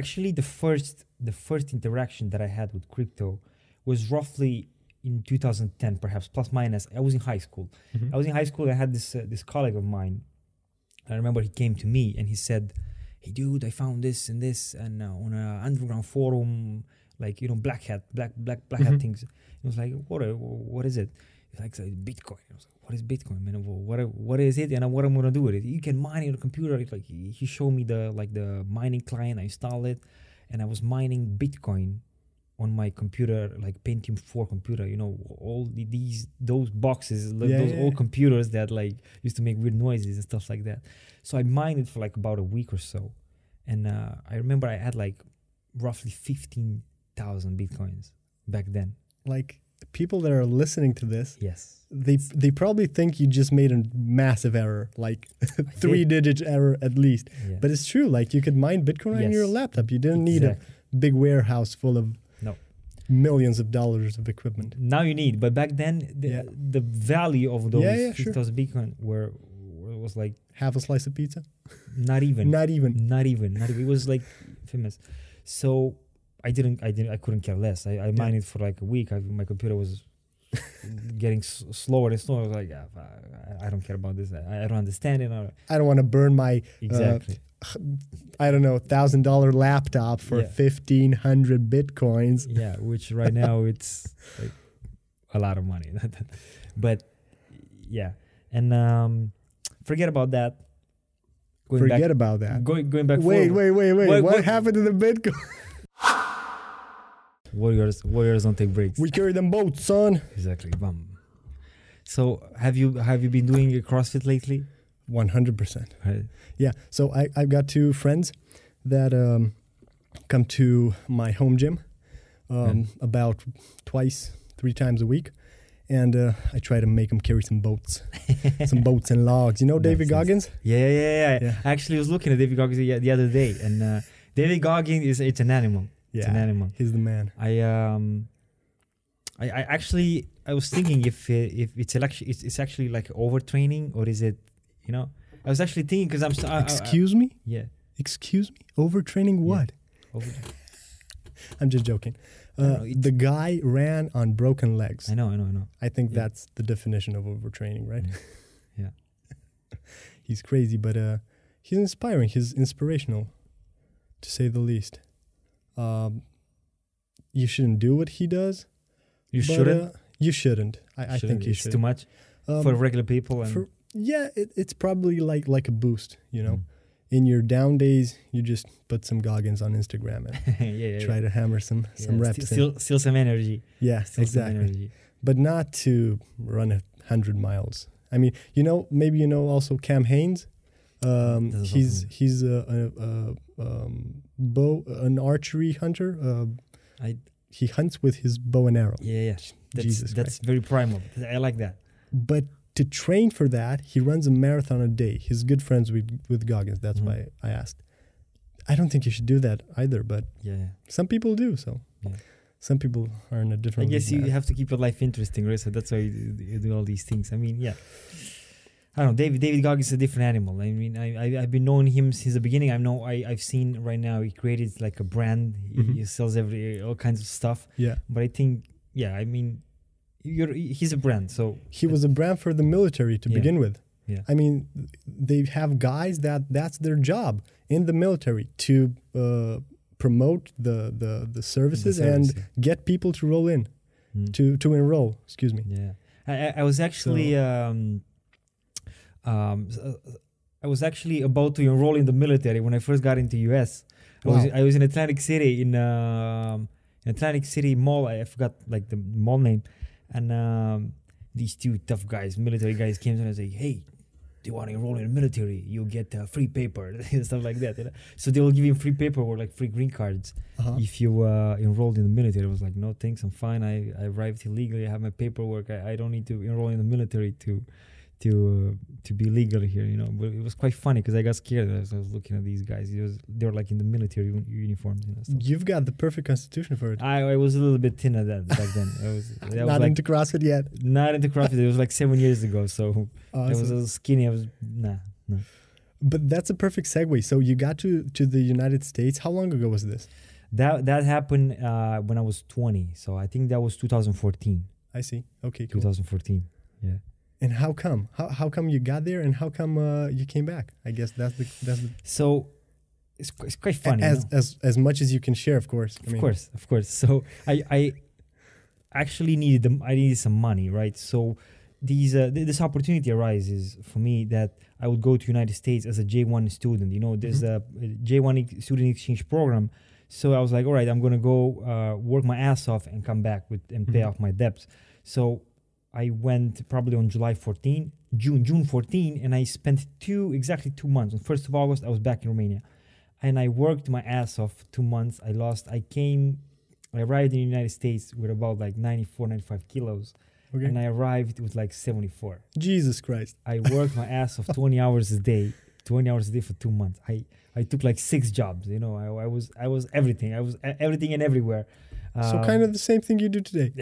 actually the first the first interaction that I had with crypto was roughly in 2010, perhaps plus minus. I was in high school. Mhm. I was in high school. I had this uh, this colleague of mine. I remember he came to me and he said, "Hey, dude, I found this and this and uh, on a underground forum, like you know, black hat, black black black hat Mhm. things." He was like, "What? What is it?" Like, "It's Bitcoin." I was like, "What is Bitcoin, man? Well, What what is it? And what I'm gonna do with it? You can mine a computer." It's like he he showed me the like the mining client. I installed it, and I was mining Bitcoin on my computer, like Pentium 4 computer. You know, all the, these those boxes, like Yeah, those yeah, old yeah. computers that like used to make weird noises and stuff like that. So I mined it for like about a week or so, and uh, I remember I had like roughly fifteen thousand bitcoins back then. Like people that are listening to this, Yes. they they probably think you just made a massive error, like three digit error at least. Yeah. But it's true. Like you could mine Bitcoin on your laptop. You didn't need a big warehouse full of No. millions of dollars of equipment. Now you need, but back then the Yeah. the value of those Yeah, yeah, sure. bitcoin were was like Half a slice of pizza? not even Not even. not even not even it was like famous so i didn't i didn't i couldn't care less. I, I mined it for like a week. I, my computer was getting s- slower and slower. I was like yeah, I, I don't care about this. I, I don't understand it. I- I don't want to burn my exactly. I don't know thousand dollar laptop for Yeah. fifteen hundred bitcoins. yeah which right now it's like a lot of money. But yeah. And um forget about that. Going Forget back about that. going, going back Wait, forward, wait, wait, wait. What- What, what- happened to the Bitcoin? Warriors warriors don't take breaks We carry them both, son. Exactly. Bum. So have you have you been doing a CrossFit lately? One hundred percent. Yeah. So I I've got two friends that um, come to my home gym um, about twice, three times a week. And uh, I try to make them carry some boats, some boats and logs. You know David. Goggins? Yeah, yeah, yeah, yeah. Yeah. I actually was looking at David Goggins the, the other day, and uh, David Goggins is it's an animal. It's an animal. he's the man. I um, I, I actually I was thinking if if it's actually it's, it's actually like overtraining or is it, you know? I was actually thinking because I'm st- I, I- I- Excuse me? yeah. Excuse me? Overtraining what? Over, I'm just joking. Uh, know, the guy ran on broken legs. I know, I know, I know. I think Yeah. that's the definition of overtraining, right? Mm. Yeah. he's crazy, but uh, he's inspiring. He's inspirational, to say the least. Um, you shouldn't do what he does. You but, shouldn't. Uh, you shouldn't. I, I shouldn't. think you it's should. too much Um, for regular people and for- yeah, it, it's probably like like a boost. You know, Mm. in your down days, you just put some Goggins on Instagram and yeah, yeah, try yeah. to hammer some some reps. Still, still, still some energy. yeah, Still exactly. energy. but not to run a hundred miles. I mean, you know, maybe you know also Cam Hanes. Um, he's he's a, a, a um, bow an archery hunter. Uh, I he hunts with his bow and arrow. yeah, yeah. That's Jesus that's very primal. I like that. But to train for that, he runs a marathon a day. He's good friends with with Goggins. That's Mhm. why I asked. I don't think you should do that either, but Yeah. some people do. So Yeah. some people are in a different. I guess you have to keep your life interesting, right? So that's why you do all these things. I mean, yeah. I don't know. David David Goggins is a different animal. I mean, I, I I've been knowing him since the beginning. I know I I've seen right now he created like a brand. He, Mhm. he sells every all kinds of stuff. yeah. But I think yeah, I mean, you're he's a brand. So he was a brand for the military to Yeah. begin with. Yeah. I mean, they have guys that that's their job in the military to uh, promote the, the the services the and service, get people to roll in Mm. to to enroll. Excuse me. Yeah, I, I, I was actually um, um, uh, I was actually about to enroll in the military when I first got into US. I was I was in Atlantic City in um, in Atlantic City Mall. I forgot like the mall name, and um, these two tough guys, military guys, came to me and said, "Hey." Do you want to enroll in the military? You get uh, free paper and stuff like that. you know? So they will give you free paper or like free green cards Uh-huh. if you uh, enrolled in the military. I was like, no, thanks, I'm fine. I, I arrived illegally. I have my paperwork. I, I don't need to enroll in the military to to uh, to be legal here. You know, but it was quite funny because I got scared as I was looking at these guys. Was, they were like in the military uni- uniforms. You know, stuff. You've got the perfect constitution for it. I, I was a little bit thinner that back then. I was, I was Not like into CrossFit yet. not into CrossFit. It was like seven years ago. So I was a little skinny. I was nah, nah. But that's a perfect segue. So you got to to the United States. How long ago was this? That that happened uh, when I was 20. So I think that was 2014. I see. Okay, cool. 2014. Yeah. And how come? How how come you got there, and how come uh, you came back? I guess that's the that's the, So it's, it's quite funny. as as as much as you can share, of course. I of course, of course. So I I actually needed them. I needed some money, right? So these uh, th- this opportunity arises for me that I would go to United States as a J1 student. You know, there's a J1 ex- student exchange program. So I was like, all right, I'm gonna go uh, work my ass off and come back with and pay Mhm. off my debts. So I went probably on July 14, June June 14, and I spent two exactly two months. On first of August, I was back in Romania, and I worked my ass off two months. I lost. I came. I arrived in the United States with about like 94, 95 kilos, Okay. and I arrived with like 74. Jesus Christ. I worked my ass off 20 hours a day, 20 hours a day for two months. I, I took like six jobs. You know, I, I was I was everything. I was everything and everywhere. So Um, kind of the same thing you do today.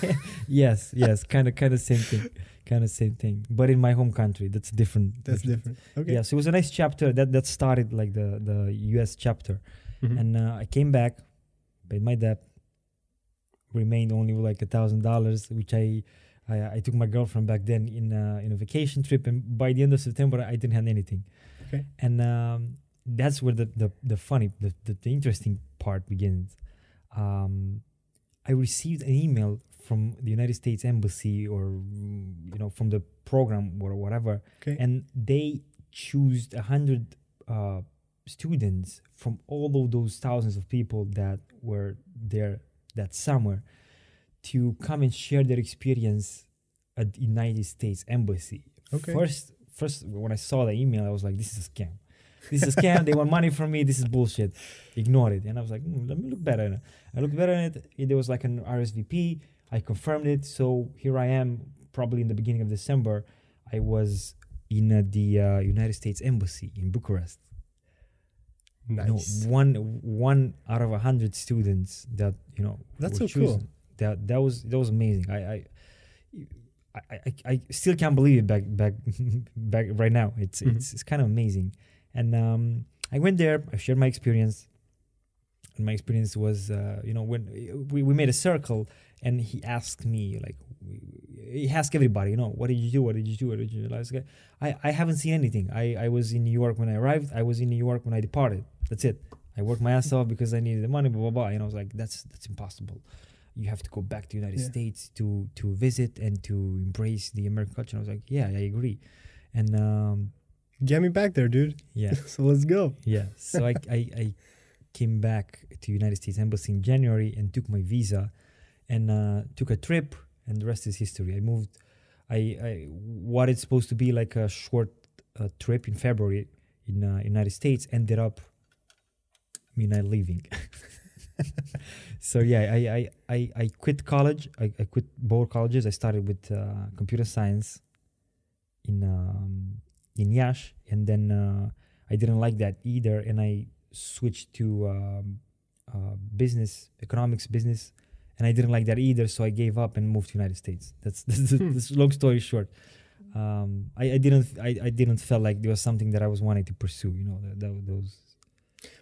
yes, yes, kind of kind of same thing, kind of same thing. But in my home country, that's different. That's different. Okay. Yeah, so it was a nice chapter that that started like the the U.S. chapter, Mhm. and uh, I came back, paid my debt, remained only with like a thousand dollars, which I, I I took my girlfriend back then in uh, in a vacation trip, and by the end of September I didn't have anything, Okay. and um, that's where the the the funny the the, the interesting part begins. Um, I received an email from the United States Embassy or you know from the program or whatever Okay. and they chose a hundred uh, students from all of those thousands of people that were there that summer to come and share their experience at the United States Embassy. Okay. First, first when I saw the email, I was like, "This is a scam. This is a scam. they want money from me. This is bullshit. Ignore it." And I was like, "Hmm, "Let me look better." at it." I looked better at it. There was like an RSVP. I confirmed it. So here I am, probably in the beginning of December. I was in uh, the uh, United States Embassy in Bucharest. Nice. one one out of a hundred students that you know That's so cool. That that was that was amazing. I I, I, I, I still can't believe it back back back right now. It's Mhm. it's it's kind of amazing. And um, I went there. I shared my experience. And my experience was, uh, you know, when we, we made a circle, and he asked me like, he asked everybody, you know, what did you do? What did you do? What did you do? I was like, I, I haven't seen anything. I, I was in New York when I arrived. I was in New York when I departed. That's it. I worked my ass off because I needed the money. Blah blah blah. And I was like, that's that's impossible. You have to go back to the United Yeah. States to to visit and to embrace the American culture. And I was like, yeah, I agree. And um, Get me back there, dude. yeah, so let's go. yeah. So I, I, I came back to United States Embassy in January and took my visa and uh, took a trip and the rest is history. I moved I, I what it's supposed to be like a short uh, trip in February in uh, United States ended up me not leaving. so yeah, I, I, I, I quit college. I, I quit both colleges. I started with uh, computer science in um, in Iași, and then uh, I didn't like that either, and I switched to um, uh, business, economics, business, and I didn't like that either. So I gave up and moved to United States. That's that's, that's long story short. Um, I, I didn't I, I didn't feel like there was something that I was wanting to pursue. You know, that, that those.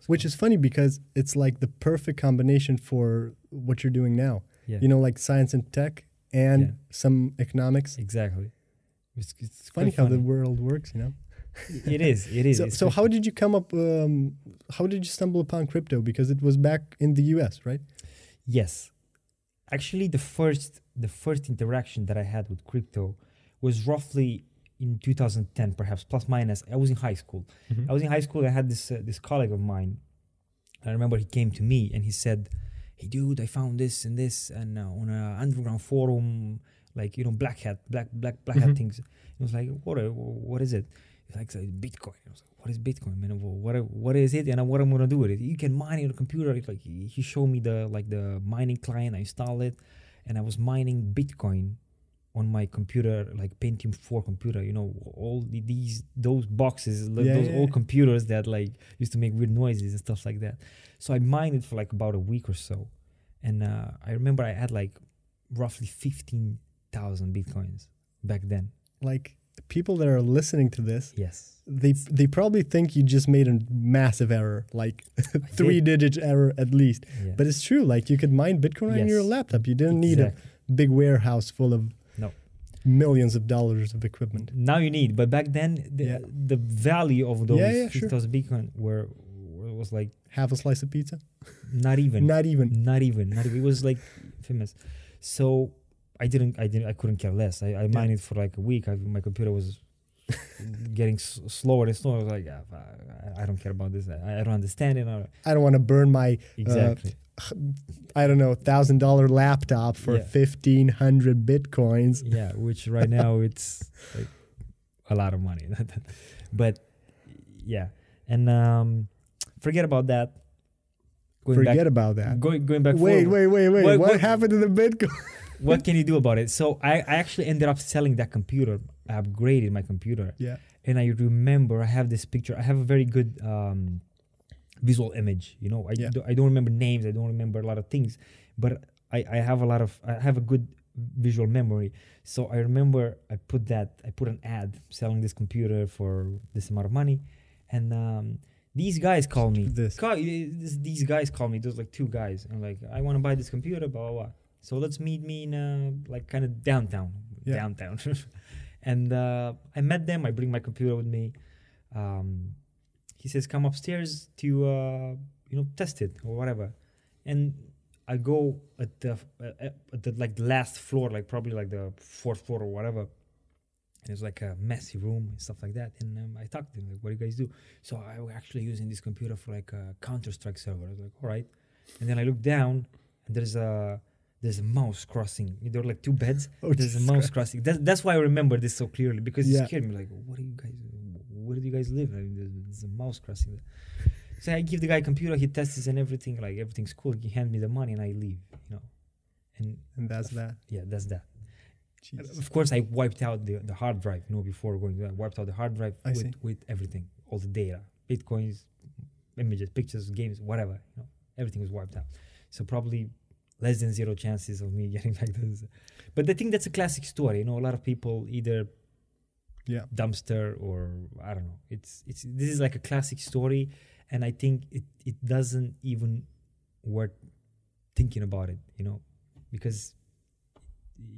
Which is funny because it's like the perfect combination for what you're doing now. yeah, You know, like science and tech and Yeah. some economics. exactly. It's, it's Funny quite how the world works, you know. it is. It is. So, so how did you come up? Um, how did you stumble upon crypto? Because it was back in the U.S., right? Yes. Actually, the first the first interaction that I had with crypto was roughly in 2010, perhaps plus minus. I was in high school. I was in high school. I had this uh, this colleague of mine. I remember he came to me and he said, "Hey, dude, I found this and this and uh, on a underground forum, like you know, black hat, black black black hat Mhm. things." He was like, "What? What is it?" He's like, "It's Bitcoin." I was like, "What is Bitcoin, man? What what is it? And what am I'm gonna do with it? You can mine it on a computer." It's like he showed me the like the mining client. I installed it, and I was mining Bitcoin on my computer, like Pentium 4 computer, you know, all the, these those boxes, like Yeah, those yeah, old yeah. computers that like used to make weird noises and stuff like that. So I mined it for like about a week or so, and uh, I remember I had like roughly fifteen thousand bitcoins back then. Like people that are listening to this, Yes. they they probably think you just made a massive error, like three digit error at least. Yeah. But it's true. Like you could mine Bitcoin on your laptop. You didn't need a big warehouse full of No. millions of dollars of equipment. now you need, but back then the Yeah. the value of those Yeah, yeah, sure. Bitcoin were, were was like Half a slice of pizza? not even Not even. not even not even it was like famous so i didn't i didn't i couldn't care less i, I mined it for like a week I, my computer was getting s- slower and slower i was like yeah, I, I don't care about this i, I don't understand it I- I don't want to burn my exactly I don't know thousand dollar laptop for Yeah. fifteen hundred bitcoins. yeah which right now it's like a lot of money but yeah and um forget about that going Forget back about that. going, going back Wait, forward. wait, wait, wait. What- What, what- happened to the Bitcoin? What can you do about it? So I, I actually ended up selling that computer. I upgraded my computer, yeah. and I remember I have this picture. I have a very good um, visual image. You know, I Yeah. do, I don't remember names. I don't remember a lot of things, but I, I have a lot of I have a good visual memory. So I remember I put that I put an ad selling this computer for this amount of money, and um, these guys call me. This. Call, this, these guys call me. There's like two guys, and like I want to buy this computer, blah blah blah. So let's meet me in uh, like kind of downtown, Yeah. downtown. and uh, I met them. I bring my computer with me. Um, he says, "Come upstairs to uh, you know test it or whatever." And I go at the uh, at the like the last floor, like probably like the fourth floor or whatever. And it's like a messy room and stuff like that. And um, I talked to him like, "What do you guys do?" So I was actually using this computer for like a Counter Strike server. I was like, "All right." And then I look down, and there's a there's a mouse crossing. There are like two beds. Oh, there's a mouse Christ. crossing. That's that's why I remember this so clearly because Yeah. it scared me. Like, what do you guys? Where do you guys live? I mean, there's, there's a mouse crossing. So I give the guy a computer. He tests it and everything. Like everything's cool. He hands me the money and I leave. You know, and And that's that. yeah, that's that. Jesus. Of course, I wiped out the, the hard drive. You know, before going I wiped out the hard drive I with, see. with everything, all the data, bitcoins, images, pictures, games, whatever. You know, everything was wiped out. So probably less than zero chances of me getting back this. But I think that's a classic story. You know, a lot of people either Yeah. dumpster or I don't know. It's it's this is like a classic story, and I think it it doesn't even worth thinking about it. You know, because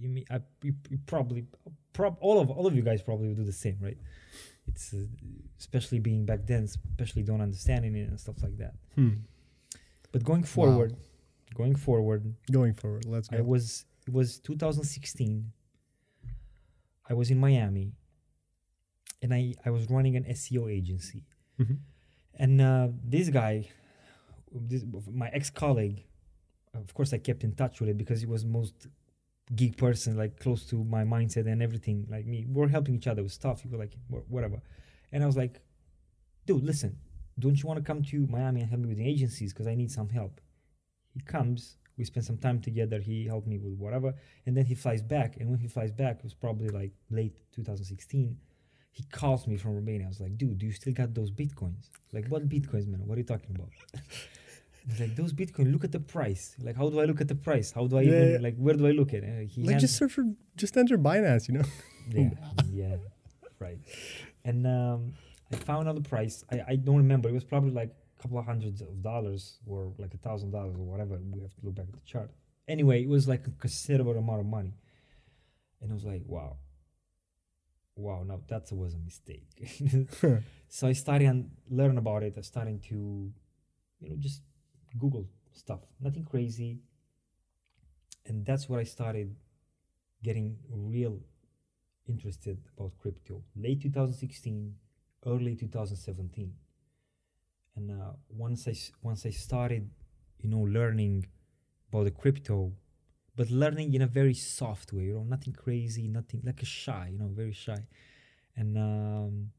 you mean I you, you probably prob all of all of you guys probably would do the same, right? It's uh, especially being back then, especially don't understanding it and stuff like that. Hmm. But going forward, going forward, Going forward. Let's I go. was it was 2016. I was in Miami, and I I was running an SEO agency, Mhm. and uh, this guy, this my ex colleague, of course I kept in touch with it because he was most geek person, like close to my mindset and everything, like me. We're helping each other with stuff. He was like whatever, and I was like, dude, listen, don't you want to come to Miami and help me with the agencies because I need some help. He comes, we spend some time together. He helped me with whatever, and then he flies back. And when he flies back, it was probably like late 2016. He calls me from Romania. I was like, dude, do you still got those bitcoins? Like, what bitcoins, man? What are you talking about? He's like, those bitcoin. Look at the price. Like, how do I look at the price? How do I Yeah, even yeah. like? Where do I look at? it? he like just search for just enter Binance, you know. yeah, yeah, right. And um, I found out the price. I, I don't remember. It was probably like couple of hundreds of dollars or like a thousand dollars or whatever. We have to look back at the chart. Anyway, it was like a considerable amount of money. And I was like, wow. Wow, no, that was a mistake. so I started and learn about it. I started to, you know, just Google stuff. Nothing crazy. And that's where I started getting real interested about crypto. Late 2016, early 2017. And uh, once I once I started, you know, learning about the crypto, but learning in a very soft way, you know, nothing crazy, nothing like a shy, you know, very shy. And um,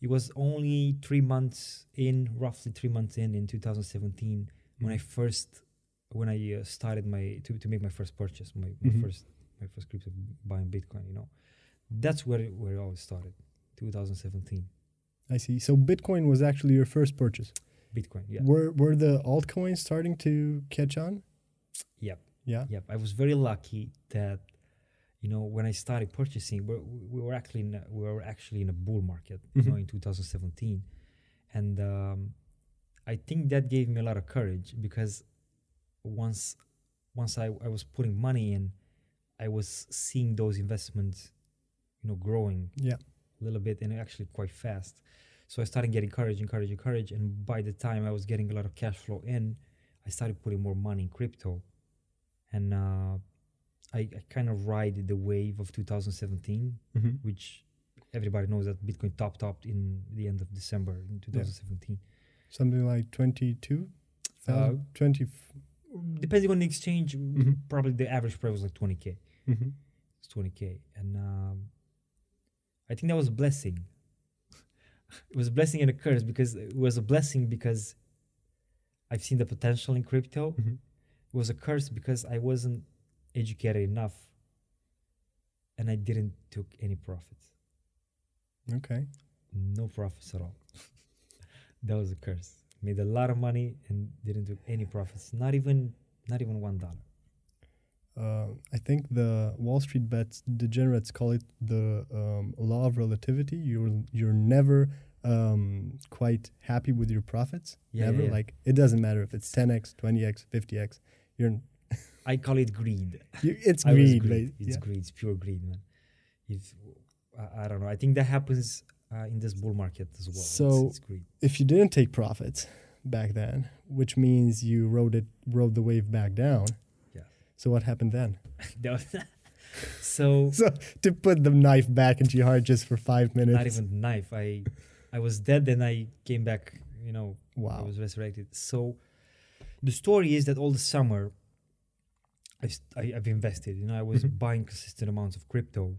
it was only three months in, roughly three months in, in 2017, when I first, when I uh, started my to, to make my first purchase, my, my Mhm. first my first crypto buying Bitcoin. You know, that's where where it all started, 2017. I see. So Bitcoin was actually your first purchase. Bitcoin, yeah, Were were the altcoins starting to catch on? Yep. Yeah. Yep, I was very lucky that you know, when I started purchasing, we we were actually in a, we were actually in a bull market, you know, in 2017, and um, I think that gave me a lot of courage because once once I, I was putting money in, I was seeing those investments, you know, growing Yeah. A little bit and actually quite fast. So I started getting courage, encourage, courage and by the time I was getting a lot of cash flow in, I started putting more money in crypto, and uh, I, I kind of ride the wave of 2017, hmm which everybody knows that Bitcoin topped in the end of December in 2017. Something like 22? Uh, 20. Depending on the exchange, Mhm. probably the average price was like 20k. hmm It's 20k, and um, I think that was a blessing. it was a blessing and a curse because it was a blessing because I've seen the potential in crypto. hmm It was a curse because I wasn't educated enough, and I didn't took any profits. Okay. No profits at all. that was a curse. Made a lot of money and didn't took any profits. Not even not even one dollar. Uh, I think the Wall Street bets degenerates call it the um, law of relativity. You're you're never um, quite happy with your profits. Yeah, yeah, never. yeah. Like it doesn't matter if it's 10x, 20x, 50x. You're I call it greed. you, it's greed. greed. It's yeah. greed. It's pure greed, man. If I, I don't know, I think that happens uh, in this bull market as well. It's- So- it's, greed. If you didn't take profits back then, which means you rode it rode the wave back down. So what happened then? So So to put the knife back into your heart just for five minutes. not even knife. I I was dead, then I came back. You know, wow. I was resurrected. So the story is that all the summer, I, st- I I've invested. You know, I was Mhm. buying consistent amounts of crypto,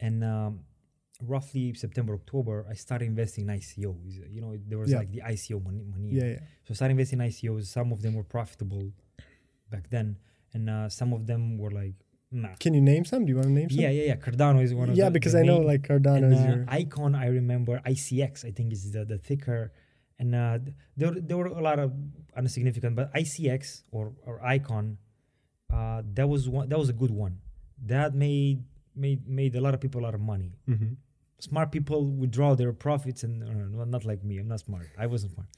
and um, roughly September October, I started investing in ICOs. You know, there was Yeah. like the ICO money. money Yeah, yeah. So I started investing in ICOs. Some of them were profitable back then, and uh, some of them were like, nah. Can you name some? Do you want to name some? Yeah, yeah, yeah. Cardano is one of yeah, the, because the I know main- like Cardano and, is uh, your Icon. I remember ICX. I think is the, the ticker, and uh, there there were a lot of insignificant, but ICX or or Icon, uh, that was one. That was a good one. That made made made a lot of people a lot of money. Mhm. Smart people withdraw their profits, and uh, not like me. I'm not smart. I wasn't smart.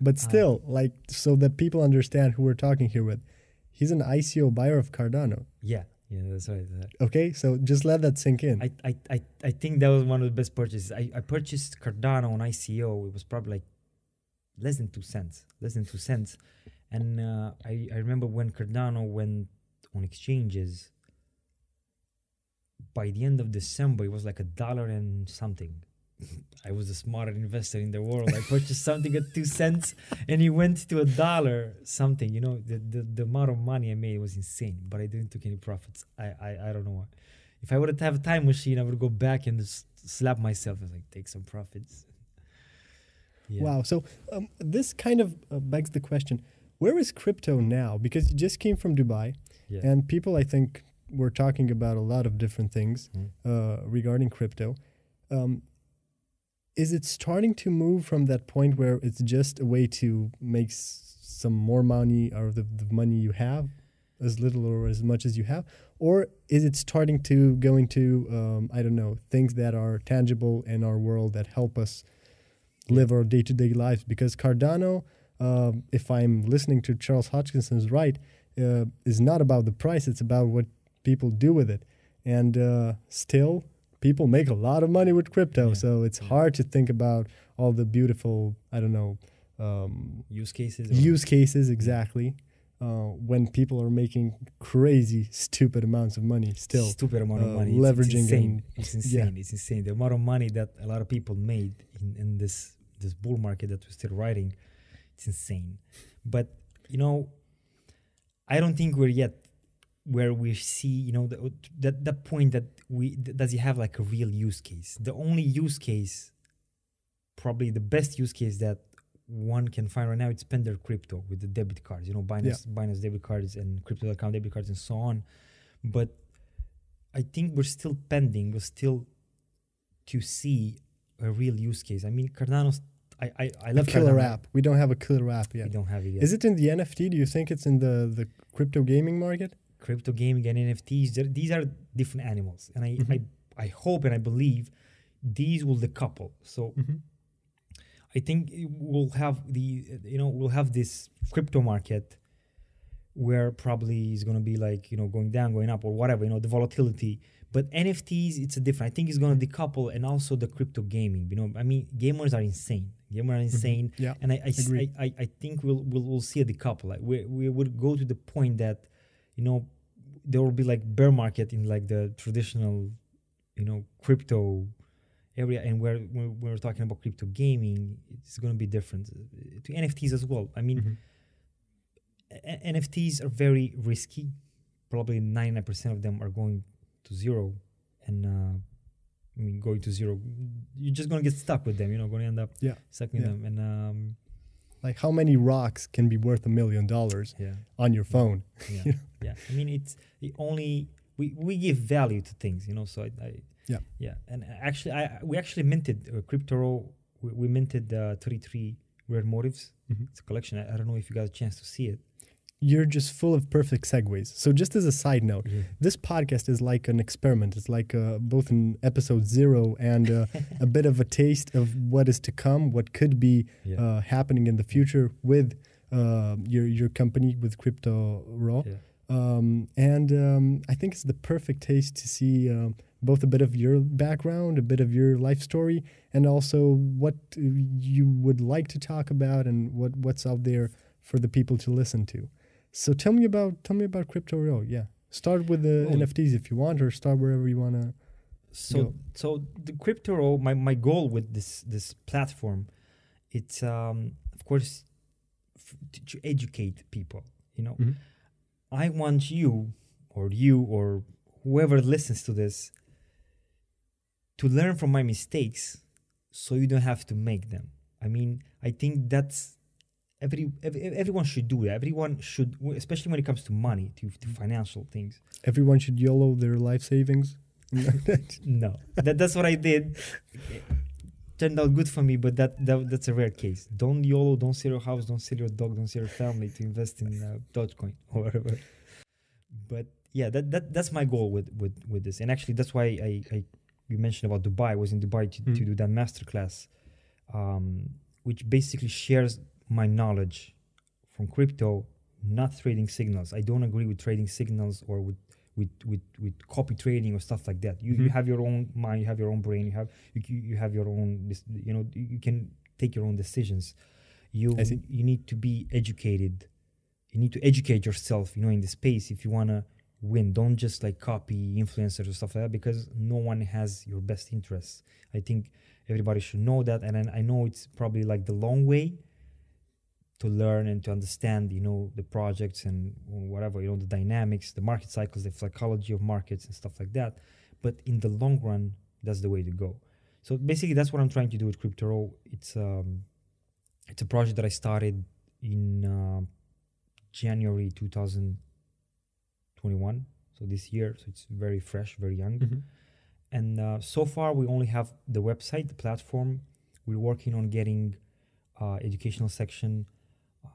But Uh, still, like so that people understand who we're talking here with. He's an ICO buyer of Cardano. Yeah, yeah, that's right. Okay, so just let that sink in. I, I, I, I think that was one of the best purchases. I, I purchased Cardano on ICO. It was probably like less than two cents, less than two cents. And uh, I, I remember when Cardano went on exchanges, by the end of December, it was like a dollar and something. I was the smartest investor in the world. I purchased something at two cents and it went to a dollar something. You know, the, the, the amount of money I made was insane, but I didn't take any profits. I, I, I don't know why. If I would have a time machine, I would go back and just slap myself and like take some profits. Yeah. Wow. So um, this kind of uh, begs the question: Where is crypto now? Because you just came from Dubai, Yeah. and people, I think, were talking about a lot of different things Mhm. uh, regarding crypto. Um, is it starting to move from that point where it's just a way to make some more money out of the, the money you have, as little or as much as you have, or is it starting to go into um, I don't know things that are tangible in our world that help us live our day to day lives? Because Cardano, um, if I'm listening to Charles Hoskinson's right, uh, is not about the price; it's about what people do with it, and uh, still. People make a lot of money with crypto, Yeah. so it's Yeah. hard to think about all the beautiful, I don't know, um, use cases. use cases exactly uh, when people are making crazy stupid amounts of money still stupid amount of uh, money. It's- it's leveraging insane. and- It's insane. It's insane. The amount of money that a lot of people made in, in this this bull market that we're still riding, it's insane. But you know, I don't think we're yet where we see you know the, that that point that we does he have like a real use case. The only use case, probably the best use case that one can find right now, it's spend their crypto with the debit cards. You know, Binance, Binance debit cards and crypto account debit cards and so on. But I think we're still pending. We're still to see a real use case. I mean, Cardano's. I I love a killer Cardano. app we don't have a killer app yet. We don't have it yet. is it in the nft do you think it's in the the crypto gaming market crypto gaming and NFTs, these are different animals, and I, Mhm. I I hope and I believe these will decouple. So Mhm. I think we'll have the you know we'll have this crypto market where probably is going to be like you know going down, going up, or whatever you know the volatility. But NFTs, it's a different. I think it's going to decouple, and also the crypto gaming. You know, I mean, gamers are insane. Gamers are insane, Yeah. and I I. I, I- I think we'll, we'll we'll see a decouple. Like we we would go to the point that you know there will be like bear market in like the traditional you know crypto area and where when we're talking about crypto gaming it's going to be different uh, to nfts as well i mean Mhm. a- nfts are very risky probably 99% of them are going to zero and uh, i mean going to zero you're just going to get stuck with them you know going to end up Yeah. stuck with Yeah. them and um, Like how many rocks can be worth a million dollars yeah on your phone? yeah Yeah. yeah i mean it's the only we, we give value to things you know so i, I Yeah. yeah and actually i we actually minted uh, crypto we, we minted uh, 33 rare motives Mhm. it's a collection I, I don't know if you got a chance to see it You're just full of perfect segues. So just as a side note, this podcast is like an experiment. It's like uh, both an episode zero and uh, a bit of a taste of what is to come, what could be yeah uh, happening in the future with uh, your your company with Crypto Raw. yeah Um, and um, I think it's the perfect taste to see um, both a bit of your background, a bit of your life story, and also what uh, you would like to talk about and what what's out there for the people to listen to. So tell me about tell me about Crypto.ro. Yeah, start with the Oh. NFTs if you want, or start wherever you wanna. so Go. so the crypto my, my goal with this this platform it's um of course f- to, educate people you know Mhm. i want you or you or whoever listens to this to learn from my mistakes so you don't have to make them i mean i think that's every, every everyone should do that everyone should especially when it comes to money to, to financial things Everyone should YOLO their life savings. no, that, that's what I did. Turned out good for me, but that, that that's a rare case. Don't YOLO, don't sell your house, don't sell your dog, don't sell your family to invest in uh, Dogecoin or whatever. But yeah, that, that that's my goal with, with, with this. And actually, that's why I, I you mentioned about Dubai. I was in Dubai to, to Mm. do that masterclass, um, which basically shares my knowledge from crypto, not trading signals. I don't agree with trading signals or with with with, with copy trading or stuff like that. You, you Mhm. have your own mind, you have your own brain, you have you, you you have your own you know you you can take your own decisions. You you need to be educated. You need to educate yourself, you know, in the space if you wanna win. Don't just like copy influencers or stuff like that because no one has your best interests. I think everybody should know that, and I know it's probably like the long way to learn and to understand, you know, the projects and whatever, you know, the dynamics, the market cycles, the psychology of markets and stuff like that. But in the long run, that's the way to go. So basically, that's what I'm trying to do with Crypto. It's um, it's a project that I started in uh, January 2021. So this year, so it's very fresh, very young. Mhm. And uh, so far, we only have the website, the platform. We're working on getting uh, educational section.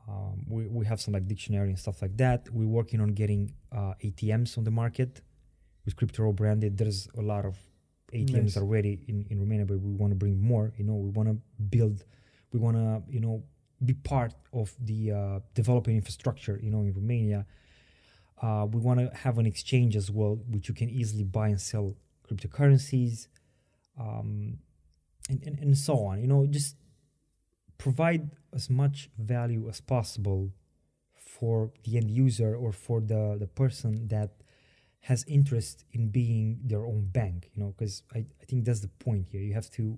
Um, we, we have some like dictionary and stuff like that. We're working on getting uh, ATMs on the market with Crypto branded. There's a lot of ATMs Nice. already in, in Romania, but we want to bring more. You know, we want to build, we want to, you know, be part of the uh, developing infrastructure, you know, in Romania. Uh, we want to have an exchange as well, which you can easily buy and sell cryptocurrencies, um, and, and, and so on. You know, just provide as much value as possible for the end user or for the, the person that has interest in being their own bank, you know, because I, I think that's the point here. You have to,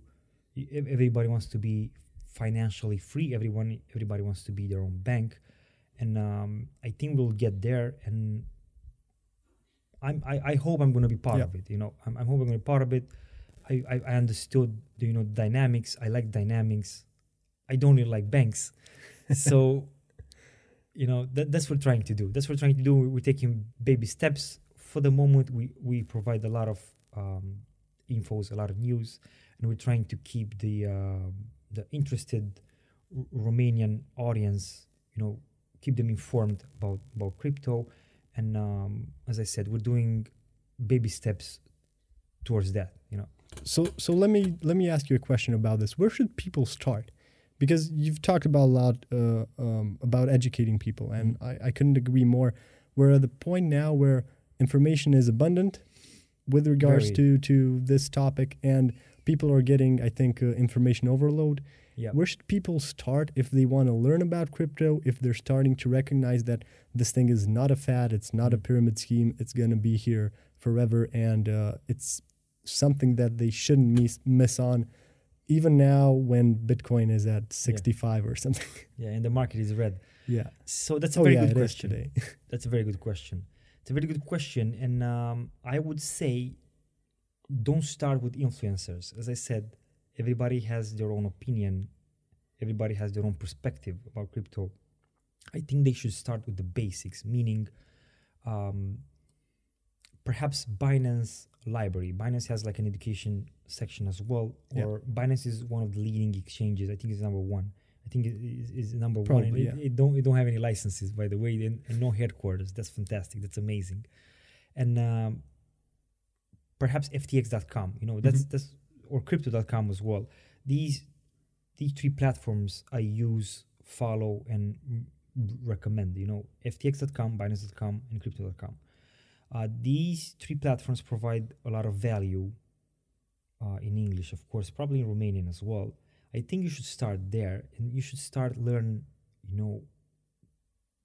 everybody wants to be financially free. Everyone, everybody wants to be their own bank. And um, I think we'll get there. And I'm, I, I hope I'm going to be part Yeah. of it. You know, I'm, I'm hoping I'm going to be part of it. I, I, I understood, the, you know, dynamics. I like dynamics. I don't really like banks. so, you know, that, that's what we're trying to do. That's what we're trying to do. We're taking baby steps. For the moment, we, we provide a lot of um, infos, a lot of news, and we're trying to keep the uh, the interested R- Romanian audience, you know, keep them informed about about crypto, and um, as I said, we're doing baby steps towards that. You know. So so let me let me ask you a question about this. Where should people start? Because you've talked about a lot uh, um, about educating people, and Mm. I, I couldn't agree more. We're at the point now where information is abundant with regards Very. to to this topic, and people are getting, I think, uh, information overload. Yeah. Where should people start if they want to learn about crypto? If they're starting to recognize that this thing is not a fad, it's not a Mm. pyramid scheme, it's going to be here forever, and uh, it's something that they shouldn't miss, miss on, even now when Bitcoin is at 65 or something. Yeah, and the market is red. yeah. So that's a oh very yeah, good it is question. today. That's a very good question. It's a very good question, and um, I would say don't start with influencers. As I said, everybody has their own opinion. Everybody has their own perspective about crypto. I think they should start with the basics, meaning um, perhaps Binance library. Binance has like an education section as well, Yeah. or Binance is one of the leading exchanges. I think it's number one. I think it is, number one. Probably, And it, yeah. it don't it don't have any licenses, by the way, and, and no headquarters. That's fantastic. That's amazing. And um, perhaps FTX.com. You know, that's Mhm. that's or Crypto.com as well. These these three platforms I use, follow, and mm, recommend. You know, FTX.com, Binance.com, and Crypto.com. Uh, these three platforms provide a lot of value uh, in English, of course, probably in Romanian as well. I think you should start there, and you should start learn, you know,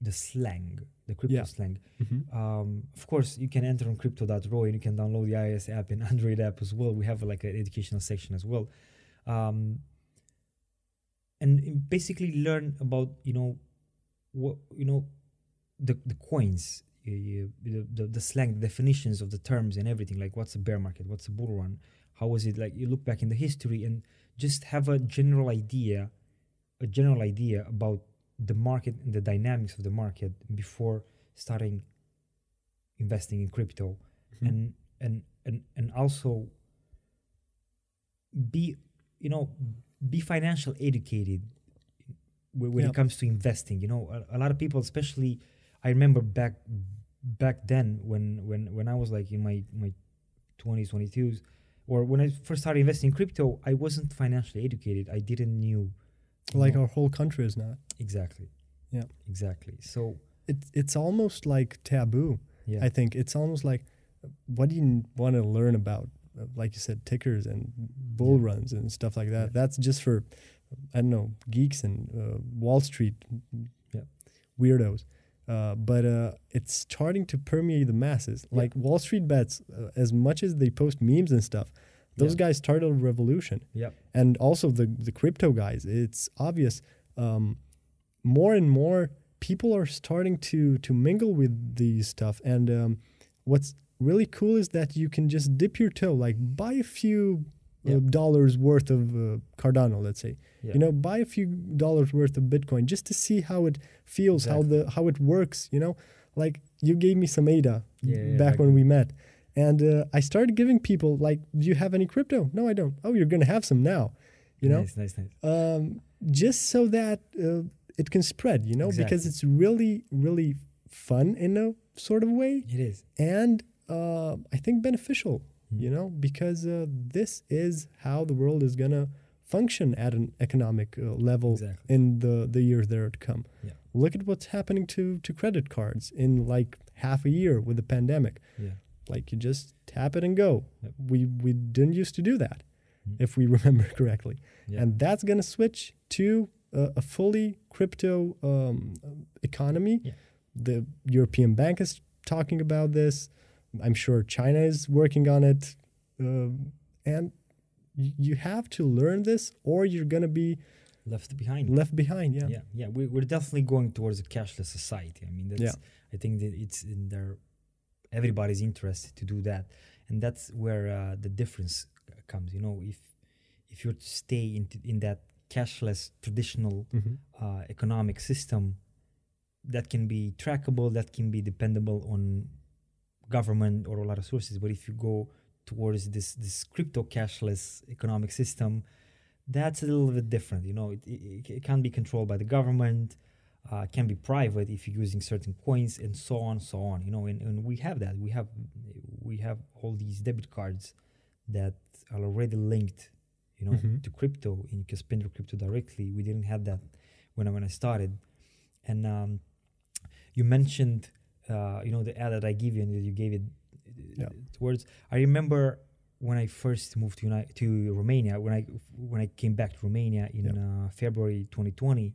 the slang, the crypto Yeah. slang. Mhm. Um, of course, you can enter on crypto.ro and you can download the iOS app and Android app as well. We have like an educational section as well. Um, and basically learn about, you know, what, you know, the, the coins, the, the, the slang, the definitions of the terms and everything. Like what's a bear market? What's a bull run? How was it? Like you look back in the history and just have a general idea, a general idea about the market and the dynamics of the market before starting investing in crypto Mhm. and and and and also be you know be financial educated when, when Yeah. it comes to investing you know a, a lot of people especially i remember back back then when when when i was like in my my 20s 22s or when i first started investing in crypto i wasn't financially educated i didn't knew Like know- our whole country is not. exactly Yeah. exactly so It's it's almost like taboo. yeah I think it's almost like, what do you want to learn about? Like you said, tickers and bull Yeah. runs and stuff like that. Yeah. That's just for, I don't know, geeks and uh, Wall Street Yeah. weirdos. Uh, but uh, it's starting to permeate the masses. Yeah. Like Wall Street bets, uh, as much as they post memes and stuff, those Yeah. guys started a revolution. Yep. And also the the crypto guys, it's obvious. Um, more and more people are starting to to mingle with these stuff and um, what's really cool is that you can just dip your toe like buy a few Yeah. dollars worth of uh, cardano let's say. Yeah. you know buy a few dollars worth of bitcoin just to see how it feels how the how it works you know? Like you gave me some ada Yeah, back when we met. And uh, i started giving people like do you have any crypto? No i don't. Oh you're gonna have some now you know? Nice nice nice. Um, just so that uh, it can spread, you know, because it's really, really fun in a sort of way. It is. And uh, I think beneficial. You know, because uh, this is how the world is going to function at an economic uh, level exactly in the, the years that are to come. Yeah. Look at what's happening to, to credit cards in like half a year with the pandemic. yeah Like you just tap it and go. Yep. We, we didn't used to do that, Mm. if we remember correctly yeah and that's going to switch to a, a fully crypto um, economy. The European Bank is talking about this. I'm sure China is working on it, um, and you have to learn this, or you're going to be left behind left behind. Yeah, yeah yeah we, we're definitely going towards a cashless society i mean that's Yeah. i think that it's in their everybody's interest to do that and that's where uh, the difference comes you know if if you're to stay in, in that cashless traditional Mhm. uh, economic system that can be trackable that can be dependable on government or a lot of sources but if you go towards this this crypto cashless economic system that's a little bit different you know it, it, it can't be controlled by the government uh, can be private if you're using certain coins and so on, so on. You know, and, and we have that. We have we have all these debit cards that are already linked, you know, Mhm. to crypto, and you can spend your crypto directly. We didn't have that when I when I started, and um, you mentioned, uh, you know, the ad that I give you and that you gave it uh, Yeah. towards. I remember when I first moved to Uni- to Romania, when I when I came back to Romania in uh, February 2020.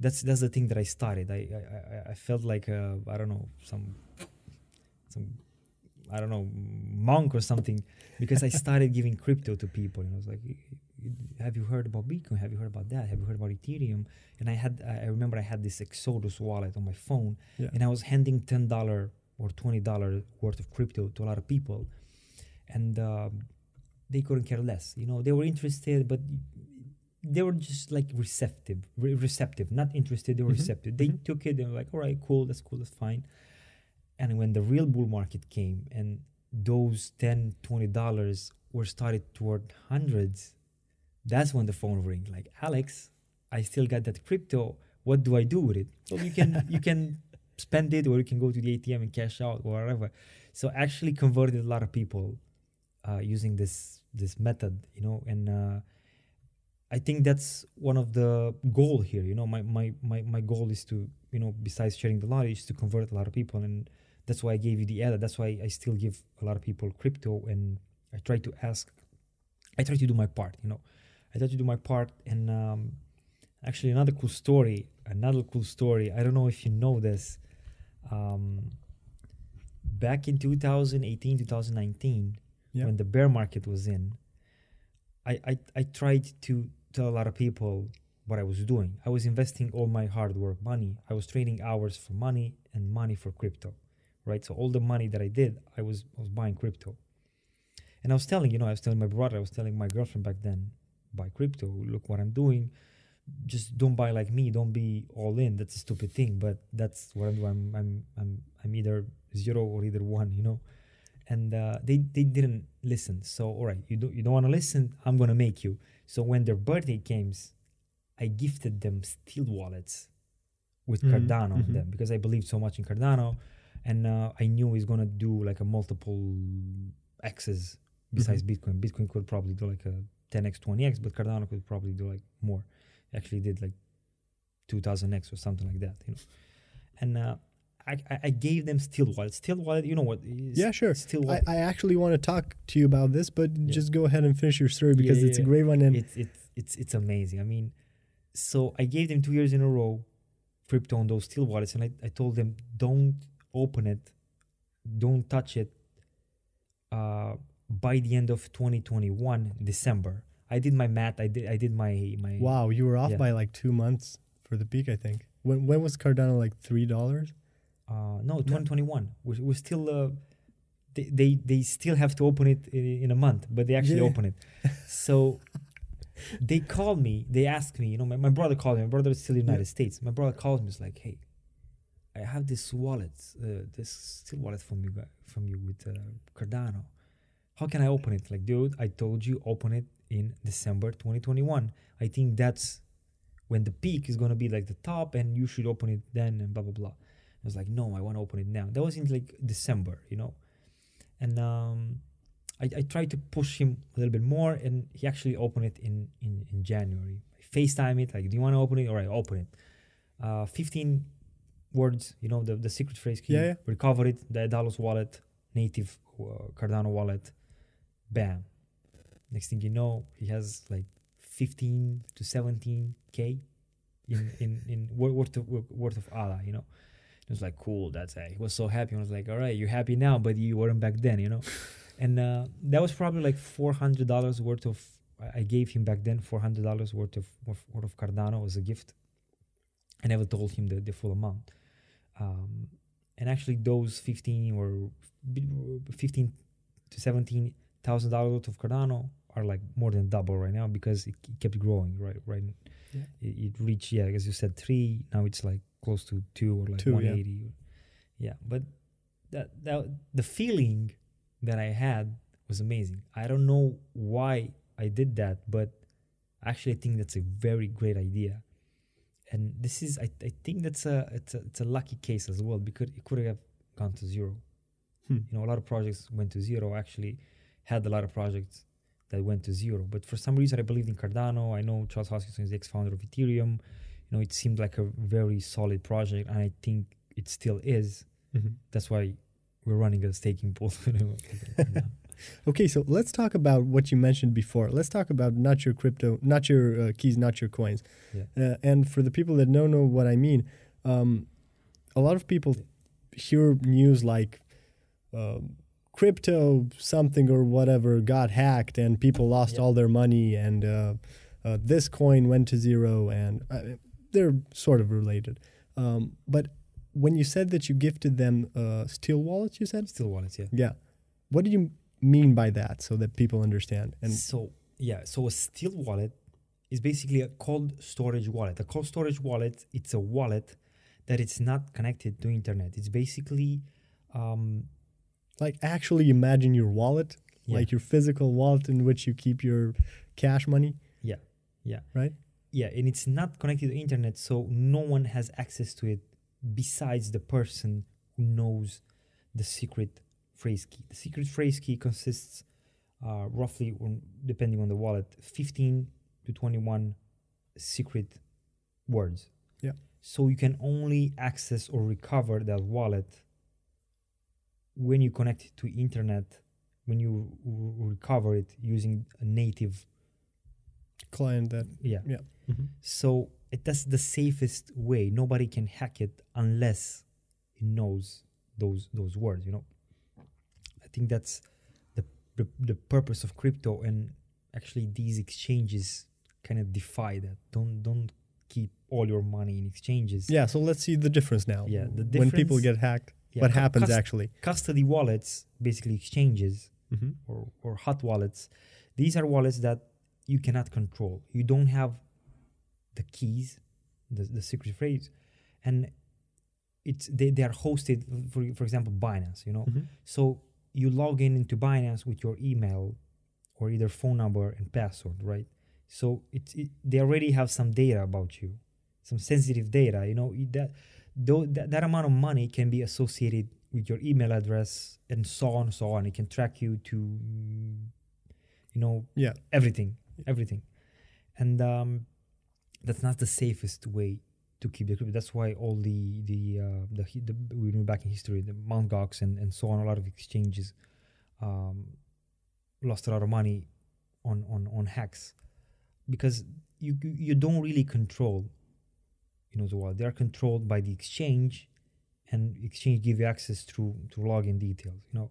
That's that's the thing that I started. I I, I- I felt like uh, I don't know some some I don't know monk or something because I started giving crypto to people. And I was like, "Have you heard about Bitcoin? Have you heard about that? Have you heard about Ethereum?" And I had I remember I had this Exodus wallet on my phone, Yeah. and I was handing ten dollar or twenty dollar worth of crypto to a lot of people, and um, they couldn't care less. You know, they were interested, but they were just like receptive, re- receptive, not interested. They were Mhm, receptive. They mhm. took it. They were like, "All right, cool. That's cool. That's fine." And when the real bull market came, and those 10 20 dollars were started toward hundreds, that's when the phone ring. Like, Alex, I still got that crypto. What do I do with it? so you can you can spend it, or you can go to the ATM and cash out, or whatever. So actually converted a lot of people uh, using this this method, you know, and uh, I think that's one of the goal here. You know, my my my my goal is to you know besides sharing the knowledge to convert a lot of people, and that's why I gave you the ad. That's why I still give a lot of people crypto, and I try to ask, I try to do my part. You know, I try to do my part, and um, actually another cool story, another cool story. I don't know if you know this. Um, back in 2018, 2019, Yeah. when the bear market was in, I, I, I tried to tell a lot of people what I was doing. I was investing all my hard work money. I was trading hours for money and money for crypto, right? So all the money that I did, I was I was buying crypto. And I was telling, you know, I was telling my brother, I was telling my girlfriend back then, buy crypto. Look what I'm doing. Just don't buy like me. Don't be all in. That's a stupid thing, but that's what I'm. I'm I'm I'm, I'm either zero or either one, you know. And uh, they they didn't listen. So all right, you don't you don't want to listen. I'm gonna make you. So when their birthday came, I gifted them steel wallets with Mhm, Cardano on mhm. them because I believed so much in Cardano, and uh, I knew he's gonna do like a multiple X's besides Bitcoin. Bitcoin could probably do like a 10x, 20x, but Cardano could probably do like more. Actually, did like 2000x or something like that, you know. And uh, I, I I gave them steel wallet. Steel wallet, you know what? is Yeah, sure. Steel I, wallet. I actually want to talk to you about this, but Yeah. just go ahead and finish your story because Yeah, it's a great one. And it's it's it's it's amazing. I mean, so I gave them two years in a row crypto on those steel wallets, and I, I told them don't open it, don't touch it. Uh, by the end of 2021 December, I did my math. I did I did my my wow, you were off Yeah. by like two months for the peak, I think. When when was Cardano like three dollars? Uh, no, 2021. We're, we're still. Uh, they, they they still have to open it in, in a month, but they actually Yeah. open it. So they called me. They asked me. You know, my, my brother called me. My brother is still in the Yeah. United States. My brother calls me. It's like, hey, I have this wallet, uh, this still wallet from you from you with uh, Cardano. How can I open it? Like, dude, I told you open it in December 2021. I think that's when the peak is gonna be like the top, and you should open it then, and blah blah blah. I was like, no, I want to open it now. That was in like December, you know, and um, I, I tried to push him a little bit more, and he actually opened it in in, in January. I FaceTime it, like, do you want to open it? All right, open it. Uh, 15 words, you know, the, the secret phrase key. Yeah, yeah. Recover it, the Daedalus wallet, native uh, Cardano wallet. Bam. Next thing you know, he has like 15 to 17k in in in worth of worth of ADA, you know. It was like cool. That's it. He was so happy. I was like, all right, you're happy now, but you weren't back then, you know. and uh, that was probably like four hundred dollars worth of. I- gave him back then four hundred dollars worth of worth worth of Cardano as a gift. I never told him the, the full amount. Um, and actually, those fifteen or fifteen to seventeen thousand dollars worth of Cardano are like more than double right now because it, it kept growing. Right, right. Yeah. It, it reached yeah, as you said, three. Now it's like close to two or like Two, yeah. one eighty. Yeah. but that that the feeling that I had was amazing. I don't know why I did that, but actually I think that's a very great idea. and this is I, I think that's a it's a it's a lucky case as well because it could have gone to zero. Hmm. You know, a lot of projects went to zero. Actually had a lot of projects that went to zero, but for some reason I believed in Cardano. I know Charles Hoskinson is the ex-founder of Ethereum. You know, it seemed like a very solid project, and I think it still is. Mhm. That's why we're running a staking pool. you know, right now. Okay, so let's talk about what you mentioned before. Let's talk about not your crypto, not your uh, keys, not your coins. Yeah. Uh, and for the people that don't know what I mean, um, a lot of people hear news like um crypto something or whatever got hacked and people lost Yeah. all their money and uh, uh, this coin went to zero and uh, they're sort of related. Um, but when you said that you gifted them uh, steel wallets, you said, steel wallets, yeah. yeah. What do you mean by that so that people understand? And so yeah, so a steel wallet is basically a cold storage wallet. A cold storage wallet, it's a wallet that it's not connected to internet. It's basically um, like actually imagine your wallet, Yeah. like your physical wallet in which you keep your cash money, yeah, yeah, right? yeah, and it's not connected to internet, so no one has access to it besides the person who knows the secret phrase key. The secret phrase key consists uh, roughly, depending on the wallet, 15 to 21 secret words. Yeah. So you can only access or recover that wallet when you connect it to internet, when you r- recover it using a native, Client that, yeah. yeah. Mm-hmm. So it, that's the safest way. Nobody can hack it unless he knows those those words. You know, I think that's the the, the purpose of crypto, and actually these exchanges kind of defy that. Don't don't keep all your money in exchanges. Yeah, so let's see the difference now. Yeah, the when people get hacked, Yeah, what happens cus- actually? Custody wallets, basically exchanges Mm-hmm. or or hot wallets. These are wallets that you cannot control. You don't have the keys, the, the secret phrase, and it's they, they are hosted for for example Binance. You know, Mm-hmm. so you log in into Binance with your email or either phone number and password, right? So it's it, they already have some data about you, some sensitive data. You know that though that, that amount of money can be associated with your email address and so on and so on. It can track you to, you know, Yeah. everything, everything, and um, that's not the safest way to keep the crypto. That's why all the the uh, the, the we know back in history, the Mt. Gox and and so on, a lot of exchanges um, lost a lot of money on on on hacks because you- you don't really control you know the wallet. They are controlled by the exchange, and exchange give you access through to login details. You know,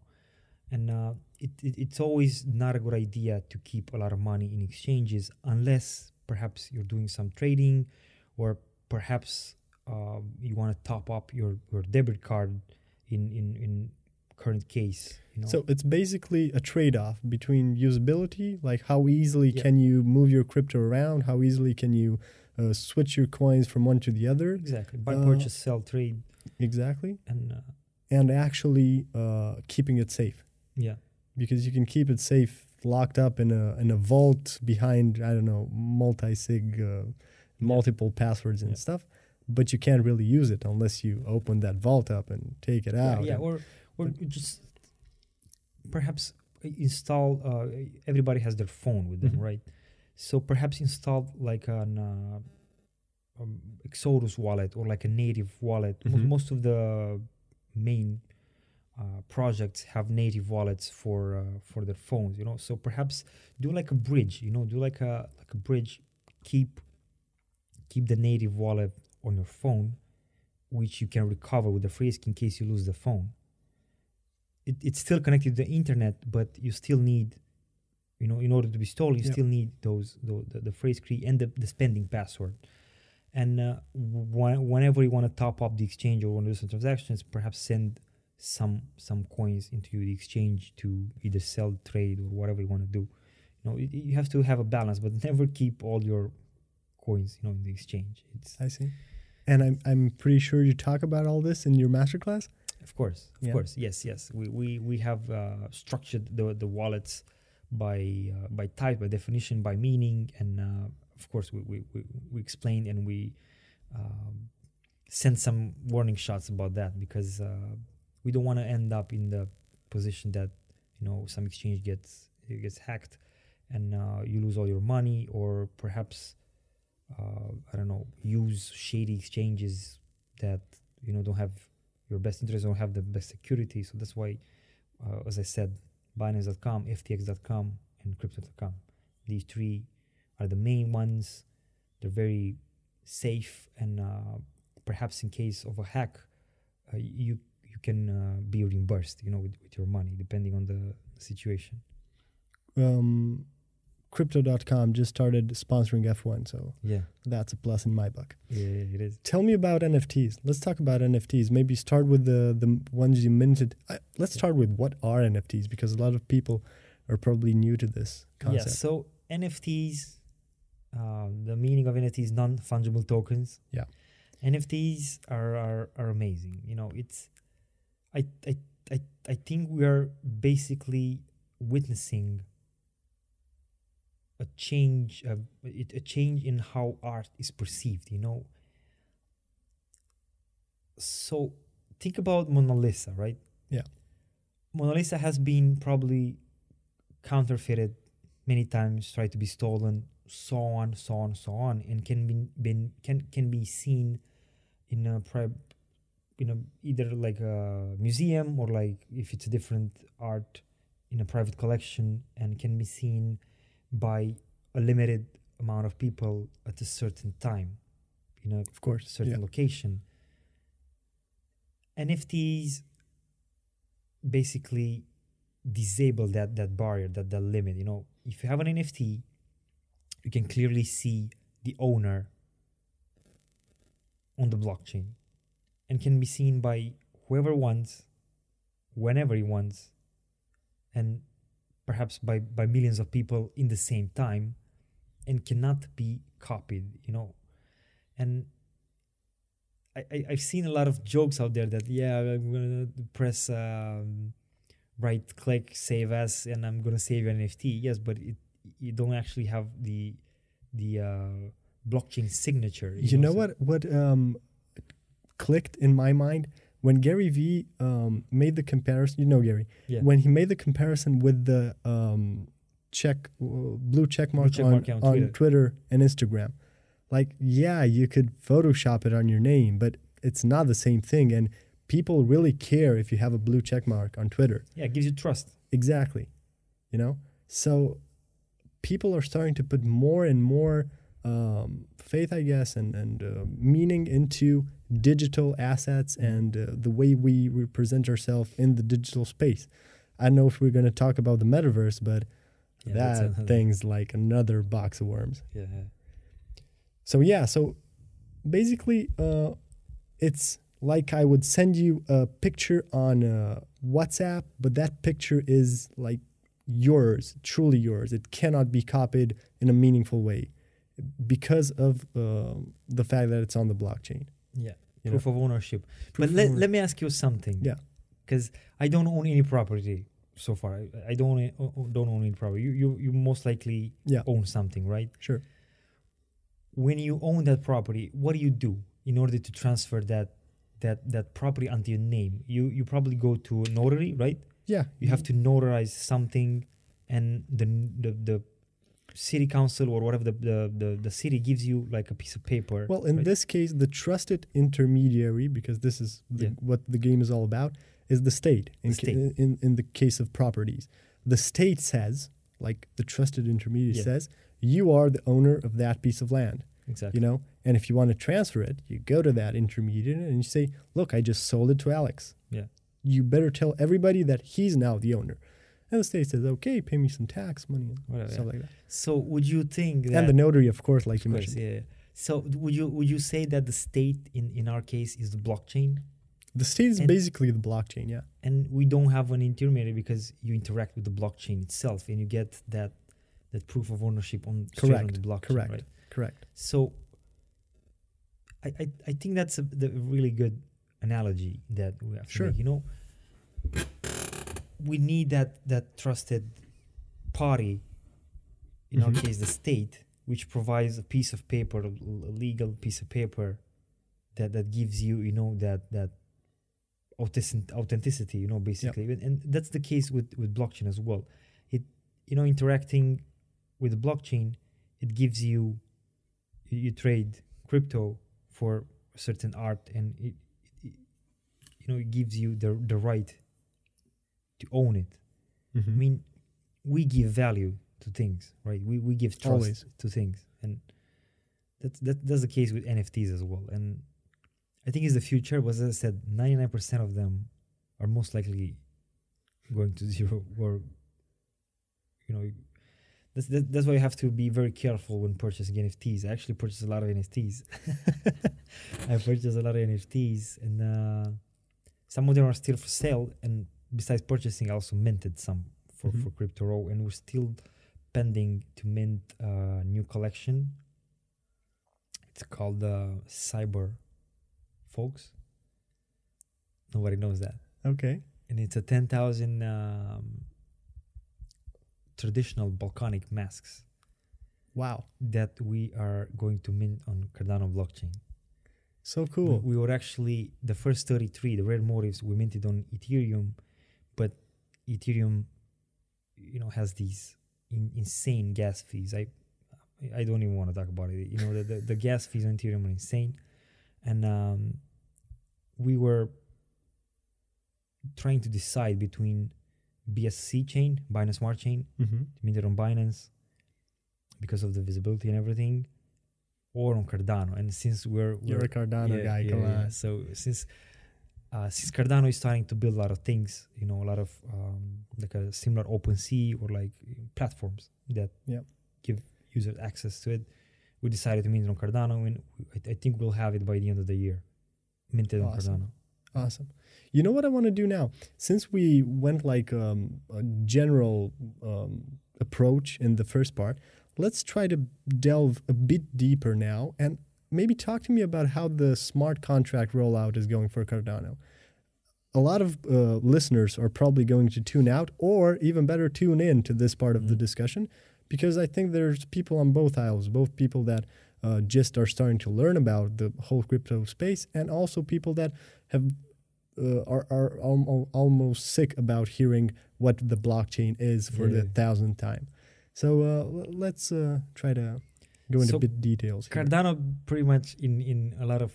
and uh, it, it it's always not a good idea to keep a lot of money in exchanges unless perhaps you're doing some trading, or perhaps um, you want to top up your your debit card in in in current case. You know, So it's basically a trade-off between usability, like how easily Yeah. can you move your crypto around, how easily can you uh, switch your coins from one to the other, exactly buy, uh, purchase, sell, trade, exactly, and uh, and actually uh, keeping it safe yeah. because you can keep it safe locked up in a in a vault behind I don't know multi-sig, uh, multiple passwords and Yeah. stuff, but you can't really use it unless you open that vault up and take it yeah, out. yeah, or or just perhaps install. Uh, everybody has their phone with them, Mhm. right? So perhaps install like an uh, um, Exodus wallet or like a native wallet. Mhm. Most of the main uh, projects have native wallets for uh, for their phones, you know. So perhaps do like a bridge, you know, do like a like a bridge. Keep keep the native wallet on your phone, which you can recover with the Frisk in case you lose the phone. It, it's still connected to the internet, but you still need, you know, in order to be stolen, you Yeah. still need those, those the, the phrase key and the, the spending password. And uh, wh- whenever you want to top up the exchange or want to do some transactions, perhaps send some some coins into the exchange to either sell, trade, or whatever you want to do. You know, you, you have to have a balance, but never keep all your coins, you know, in the exchange. It's I see. And I'm I'm pretty sure you talk about all this in your masterclass. Of course, of Yeah. course, yes, yes. We we we have uh, structured the the wallets by uh, by type, by definition, by meaning, and uh, of course we we, we, we explain and we um, send some warning shots about that because uh, we don't want to end up in the position that you know some exchange gets gets hacked and uh, you lose all your money or perhaps uh, I don't know use shady exchanges that you know don't have your best interest don't have the best security. So that's why uh, as I said Binance.com FTX.com and Crypto.com these three are the main ones. They're very safe and uh, perhaps in case of a hack uh, you you can uh, be reimbursed you know with, with your money depending on the situation. Um, Crypto.com just started sponsoring F1, so yeah that's a plus in my book. yeah it is Tell me about NFTs. Let's talk about NFTs. Maybe start with the the ones you minted. I, let's start with what are NFTs because a lot of people are probably new to this concept. Yeah, so NFTs, uh, the meaning of NFTs, non fungible tokens. Yeah. NFTs are, are are amazing. You know, it's I I I, I think we are basically witnessing a change a, it- a change in how art is perceived you know so think about mona lisa right Yeah. mona lisa has been probably counterfeited many times tried to be stolen so on so on so on and can be been can can be seen in a pri- you know either like a museum or like if it's a different art in a private collection and can be seen by a limited amount of people at a certain time you know, Of course. certain Yeah. location. NFTs basically disable that that barrier, that that limit. You know, if you have an NFT, you can clearly see the owner on the blockchain and can be seen by whoever wants, whenever he wants, and perhaps by, by millions of people in the same time and cannot be copied, you know. And I, I, I've seen a lot of jokes out there that, yeah, I'm going to press um, right click, save as, and I'm going to save an NFT. Yes, but it, you don't actually have the the uh, blockchain signature. You know so- what? What um, clicked in my mind when Gary Vee um, made the comparison. You know Gary. Yeah. When he made the comparison with the um, check uh, blue check mark, check on, mark on on Twitter. Twitter and Instagram, like yeah, you could Photoshop it on your name, but it's not the same thing. And people really care if you have a blue check mark on Twitter. Yeah, it gives you trust. Exactly. You know? So people are starting to put more and more um, faith, I guess, and, and uh, meaning into digital assets and uh, the way we represent ourselves in the digital space. I don't know if we're going to talk about the metaverse, but Yeah, that another- thing's like another box of worms. Yeah, yeah. So yeah, so basically, uh, it's like I would send you a picture on uh, WhatsApp, but that picture is like yours, truly yours. It cannot be copied in a meaningful way because of uh, the fact that it's on the blockchain. Yeah, You proof of ownership. Proof but let, owner- let me ask you something. Yeah. Because I don't own any property so far. I, I don't own, don't own any property. You, you you most likely Yeah. own something, right? Sure. When you own that property, what do you do in order to transfer that that that property onto your name? You you probably go to a notary, right? Yeah. You have to notarize something, and the the, the city council or whatever the, the, the, the city gives you like a piece of paper. Well, in right? this case, the trusted intermediary, because this is the, Yeah. what the game is all about, is the state. In, The ca- state. in in the case of properties, the state says, like the trusted intermediary Yeah. says, you are the owner of that piece of land. exactly. You know, and if you want to transfer it, you go to that intermediary and you say, "Look, I just sold it to Alex. Yeah. You better tell everybody that he's now the owner." And the state says, "Okay, pay me some tax money and Whatever, stuff like that." So would you think that And the notary, of course, like Of you course, mentioned, yeah. So would you would you say that the state in in our case is the blockchain, the state is And- basically the blockchain. Yeah. and we don't have an intermediary because you interact with the blockchain itself, and you get that that proof of ownership on straight on the blockchain, correct. right? Correct. So I I, I think that's a the really good analogy that we have to Sure. make. You know, we need that that trusted party. In our Mhm. case, the state, which provides a piece of paper, a legal piece of paper that that gives you you know that that authenticity you know basically and, and that's the case with with blockchain as well it you know interacting with the blockchain it gives you you, you trade crypto for certain art and it, it, you know it gives you the the right to own it Mhm. I mean, we give value to things, right? We we give trust Always. to things, and that's that, that's the case with NFTs as well. And I think it's the future. But as I said, ninety nine percent of them are most likely going to zero, or you know, that's that, that's why you have to be very careful when purchasing NFTs. I actually purchased a lot of NFTs. I purchased a lot of NFTs, and uh, some of them are still for sale. And besides purchasing, I also minted some for Mhm. for Crypto.ro, and we're still pending to mint a new collection. It's called the Cyber Folks. Nobody knows that, Okay. and it's a ten thousand um, traditional Balkanic masks Wow. that we are going to mint on Cardano blockchain. So We- cool. We, were actually the first 33, the rare motives we minted on Ethereum, but Ethereum, you know, has these in, insane gas fees. I I don't even want to talk about it. You know, the, the, the gas fees on Ethereum are insane. And um, we were trying to decide between BSC chain, Binance Smart Chain, hmm minted on Binance because of the visibility and everything, or on Cardano. And since we're, You're we're a Cardano guy. Come on. So since uh, since Cardano is starting to build a lot of things, you know, a lot of um, like a similar OpenSea or like platforms that Yep. give users access to it, we decided to mint it on Cardano, and I, I think we'll have it by the end of the year, minted on Cardano. Awesome. You know what I want to do now? Since we went like um, a general um, approach in the first part, let's try to delve a bit deeper now and maybe talk to me about how the smart contract rollout is going for Cardano. A lot of uh, listeners are probably going to tune out or even better tune in to this part of the Mhm. discussion because I think there's people on both aisles, both people that uh, just are starting to learn about the whole crypto space and also people that have uh, are are almo- almost sick about hearing what the blockchain is for the thousandth time. So uh, let's uh, try to go into So, bit details. Here. Cardano pretty much in in a lot of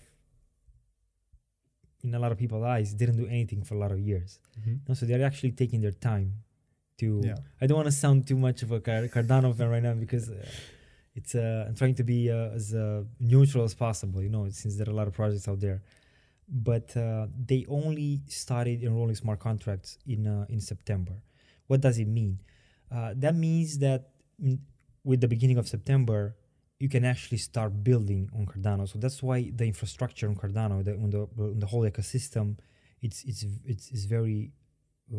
in a lot of people's eyes didn't do anything for a lot of years. Mhm. No, so they're actually taking their time to. Yeah. I don't want to sound too much of a Car- Cardano fan right now because uh, it's. Uh, I'm trying to be uh, as uh, neutral as possible. You know, since there are a lot of projects out there, but uh, they only started enrolling smart contracts in uh, in September. What does it mean? Uh, that means that in, with the beginning of September, you can actually start building on Cardano. So that's why the infrastructure on Cardano, the, on the on the whole ecosystem, it's it's it's, it's very uh,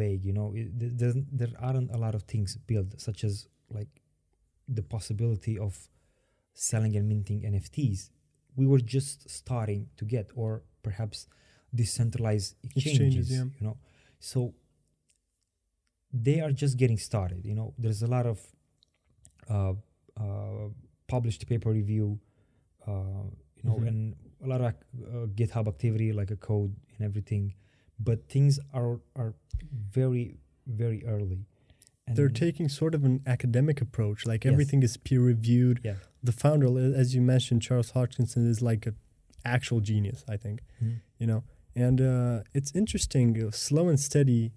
vague. You know, it, there, there- aren't a lot of things built, such as like the possibility of selling and minting NFTs. We were just starting to get, or perhaps decentralized exchanges. Exchanges, yeah. You know, so they are just getting started. You know, there's a lot of uh, uh, published paper review, uh, you know, Mhm. and a lot of uh, GitHub activity, like a code and everything. But things are are very very early. And They're taking sort of an academic approach, like Yes. everything is peer reviewed. Yeah. The founder, as you mentioned, Charles Hoskinson, is like an actual genius, I think. Mhm. You know, and uh, it's interesting. uh, Slow and steady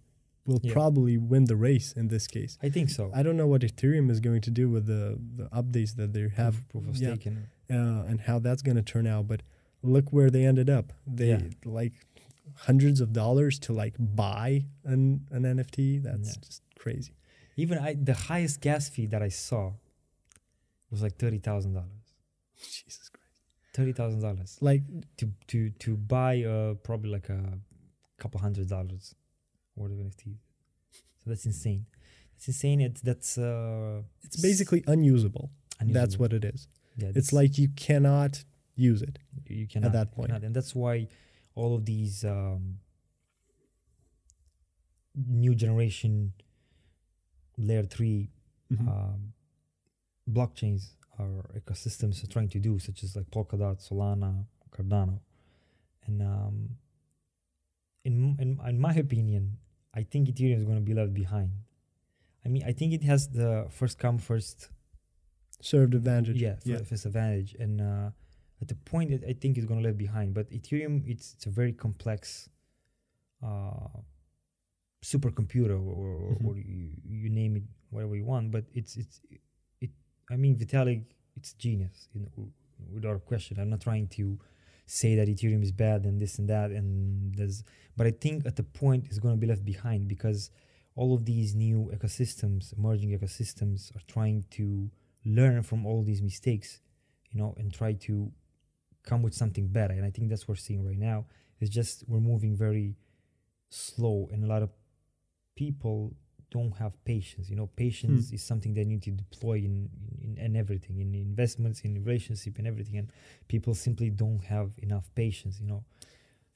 will Yeah. probably win the race in this case. I think so. I don't know what Ethereum is going to do with the, the updates that they have proof, of stake. And, uh, and how that's going to turn out. But look where they ended up. They Yeah. like hundreds of dollars to like buy an, an NFT. That's Yeah. just crazy. even I, the highest gas fee that I saw was like thirty thousand dollars. Jesus Christ. Thirty thousand dollars Like to to to buy uh probably like a couple hundred dollars worth of NFTs. So that's insane. That's insane. It's that's uh it's basically unusable. That's what it is. yeah, It's like you cannot use it. you cannot at that point. cannot. and that's why all of these um, new generation layer 3 Mm-hmm. um, blockchains or ecosystems are trying to do, such as like Polkadot, Solana, Cardano, and um, in, in in my opinion, I think Ethereum is going to be left behind. I mean, I think it has the first come first served advantage. yeah, yeah. first advantage, and uh, at the point that I think it's going to left behind. But Ethereum, it's it's a very complex uh, supercomputer, or, or, Mhm. or you, you name it whatever you want. But it's it's it. I mean, Vitalik, it's genius, you know, without a question. I'm not trying to say that Ethereum is bad and this and that, and there's. But I think at the point it's to be left behind because all of these new ecosystems, emerging ecosystems, are trying to learn from all these mistakes, you know, and try to come with something better. And I think that's what we're seeing right now. It's just we're moving very slow, and a lot of people don't have patience. You know, patience is something they need to deploy in, in, in everything, in investments, in relationship, and everything. And people simply don't have enough patience. You know,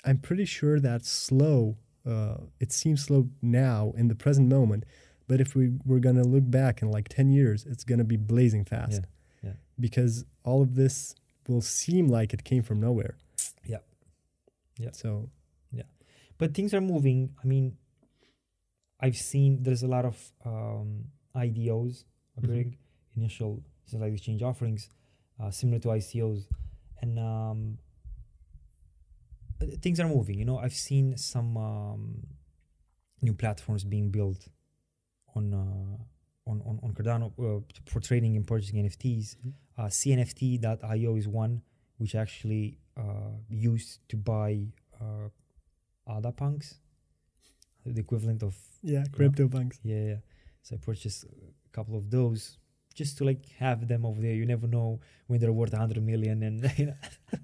I'm pretty sure that slow. Uh, it seems slow now in the present moment, but if we were gonna look back in like ten years, it's gonna be blazing fast. yeah. Because all of this will seem like it came from nowhere. Yeah. Yeah. So yeah. but things are moving. I mean, I've seen there's a lot of um, IDOs appearing, initial like exchange offerings, uh, similar to ICOs, and um, uh, things are moving. You know, I've seen some um, new platforms being built on uh, on on, on Cardano uh, for trading and purchasing NFTs. Mhm. Uh, CNFT.io is one which actually uh, used to buy uh, ADA punks, the equivalent of yeah, crypto punks. yeah, yeah. So I purchased a couple of those just to like have them over there. You never know when they're worth 100 million and you know.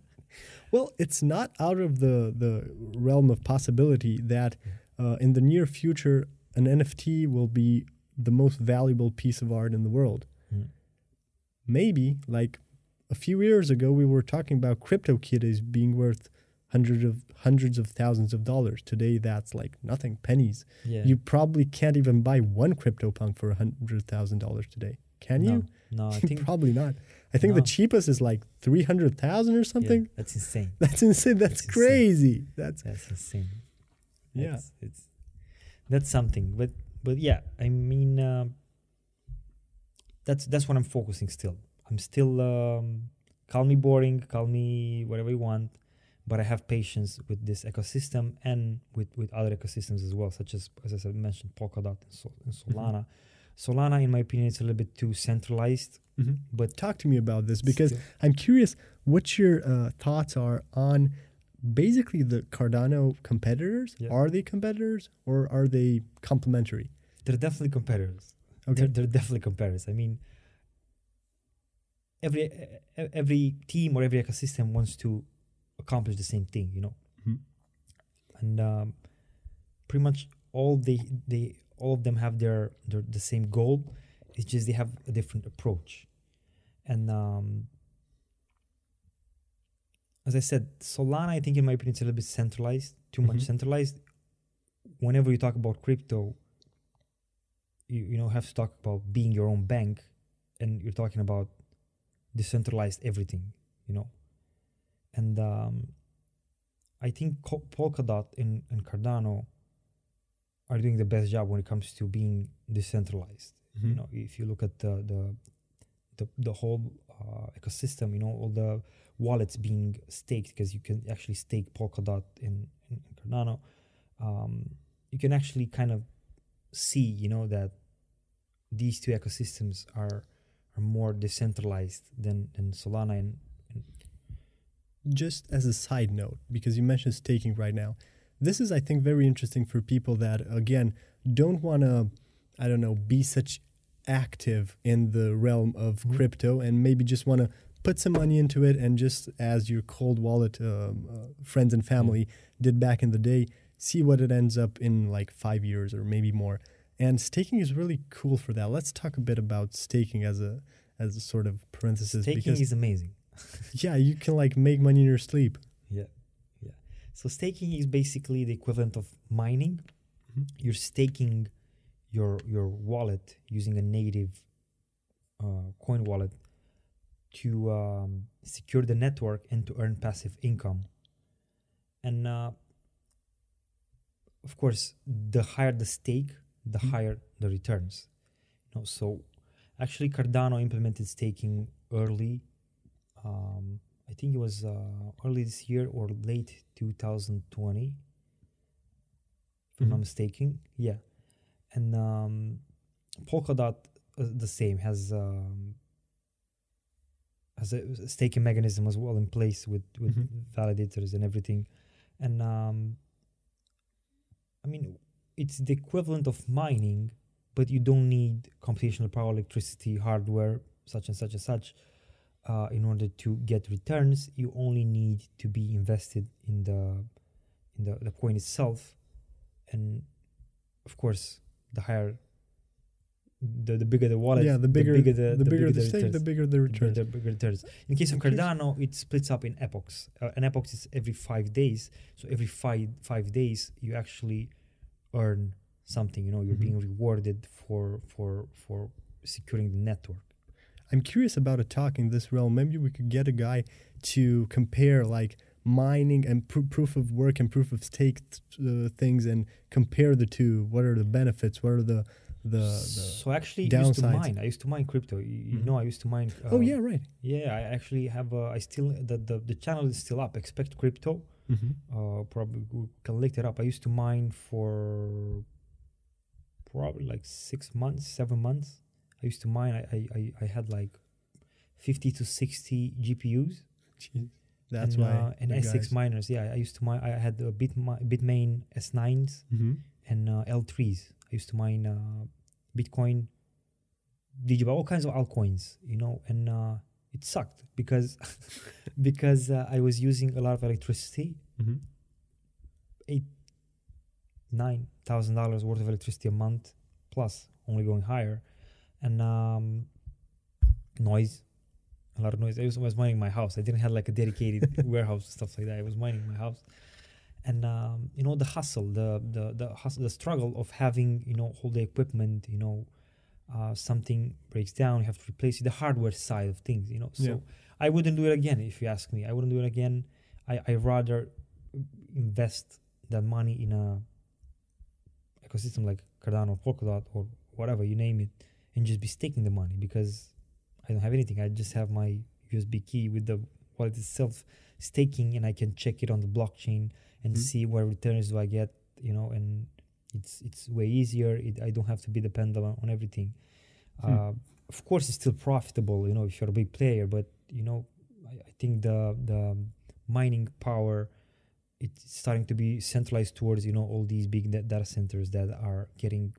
Well, it's not out of the the realm of possibility that uh, in the near future an NFT will be the most valuable piece of art in the world. Mm. Maybe like a few years ago we were talking about crypto kitties being worth hundreds of hundreds of thousands of dollars. Today that's like nothing, pennies. yeah. You probably can't even buy one crypto punk for a hundred thousand dollars today. Can no, you? No, I think probably not. I think the cheapest is like three hundred thousand or yeah, something. that's insane. That's insane. That's, That's insane. crazy. That's That's insane. Yeah. That's, it's that's something. But but yeah, I mean, uh, that's that's what I'm focusing still. I'm still um, call me boring, call me whatever you want, but I have patience with this ecosystem and with with other ecosystems as well, such as as I said, mentioned Polkadot and, Sol- and Solana. Solana, in my opinion, is a little bit too centralized, but talk to me about this because still- I'm curious what your uh, thoughts are on basically the Cardano competitors. Yeah. Are they competitors or are they complementary? they're definitely competitors. Okay. They're, they're definitely competitors. I mean, every every team or every ecosystem wants to accomplish the same thing, you know. Mhm. And um, pretty much all they they all of them have their, their the same goal. It's just they have a different approach. And um, as I said, Solana, I think in my opinion, it's a little bit centralized, too much Mhm. centralized. Whenever you talk about crypto, you you know have to talk about being your own bank, and you're talking about decentralized everything, you know. And um, I think Polkadot and, and Cardano are doing the best job when it comes to being decentralized. You Mhm. know, if you look at the the the, the whole uh, ecosystem, you know, all the wallets being staked because you can actually stake Polkadot in, in, in Cardano. Um, you can actually kind of see, you know, that these two ecosystems are are more decentralized than than Solana and Just as a side note, because you mentioned staking right now, this is, I think, very interesting for people that, again, don't want to, I don't know, be such active in the realm of Mhm. crypto and maybe just want to put some money into it and just as your cold wallet um, uh, friends and family did back in the day, see what it ends up in like five years or maybe more. And staking is really cool for that. Let's talk a bit about staking as a as a sort of parenthesis staking because is amazing. yeah, you can like make money in your sleep. Yeah, yeah. So staking is basically the equivalent of mining. Mhm. You're staking your your wallet using a native uh, coin wallet to um, secure the network and to earn passive income. And uh, of course, the higher the stake, the Mhm. higher the returns. You know, so actually, Cardano implemented staking early. Um, I think it was uh, early this year or late 2020, if I'm not Mhm. mistaken. Yeah, and um, Polkadot uh, the same has um, has a staking mechanism as well in place with with Mhm. validators and everything, and um, I mean it's the equivalent of mining, but you don't need computational power, electricity, hardware, such and such and such. Uh, in order to get returns, you only need to be invested in the in the, the coin itself, and of course, the higher, the, the bigger the wallet, yeah, the bigger the, the, bigger the, the the returns. bigger the The return. bigger- the bigger returns. In case of I'm curious- Cardano, it splits up in epochs. Uh, an epoch is every five days. So every five five days, you actually earn something. You know, you're Mhm. being rewarded for for for securing the network. I'm curious about a talk in this realm. Maybe we could get a guy to compare like mining and pr- proof of work and proof of stake uh, things and compare the two. What are the benefits? What are the the, the so actually, I used to mine. I used to mine crypto. You, you Mhm. know, I used to mine. Oh uh, yeah, right. yeah. I actually have. Uh, I still the, the the channel is still up. Expect crypto. Mm-hmm. uh, probably we can look it up. I used to mine for probably like six months, seven months. I used to mine. I I, I, had like fifty to sixty GPUs. That's and, why. uh, and S6 guys- miners. Yeah, I used to mine. I had a Bit Bitmain S9s Mhm. and uh, L3s. I used to mine uh, Bitcoin, Digital, all kinds of altcoins. You know, and uh, it sucked because because uh, I was using a lot of electricity Mhm. nine thousand dollars worth of electricity a month, plus only going higher, and um, noise, a lot of noise. I was, was mining my house. I didn't have like a dedicated warehouse stuff like that. I was mining my house, and um, you know the hustle, the the the hustle, the struggle of having you know all the equipment. You know, uh, something breaks down, you have to replace it. The hardware side of things. You know, so Yeah. I wouldn't do it again if you ask me. I wouldn't do it again. I I rather invest that money in a ecosystem like Cardano, Polkadot, or whatever you name it, and just be staking the money because I don't have anything. I just have my USB key with the wallet itself staking, and I can check it on the blockchain and Mhm. see what returns do I get. You know, and it's it's way easier. It, I don't have to be dependent on, on everything. Hmm. Uh, of course, it's still profitable. You know, if you're a big player, but you know, I, I think the the mining power it's starting to be centralized towards you know all these big data centers that are getting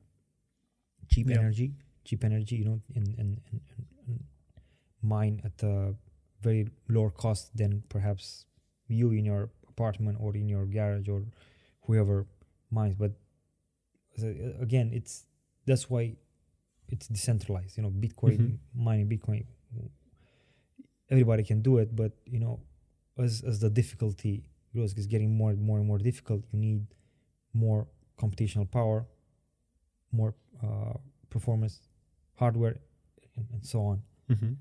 cheap Yeah. energy cheap energy you know and, and, and, and, mine at a very lower cost than perhaps you in your apartment or in your garage or whoever mines. But again it's that's why it's decentralized you know bitcoin Mhm. mining bitcoin everybody can do it. But you know as as the difficulty grows is getting more and more and more difficult. You need more computational power more uh, performance hardware and, so on Mm-hmm.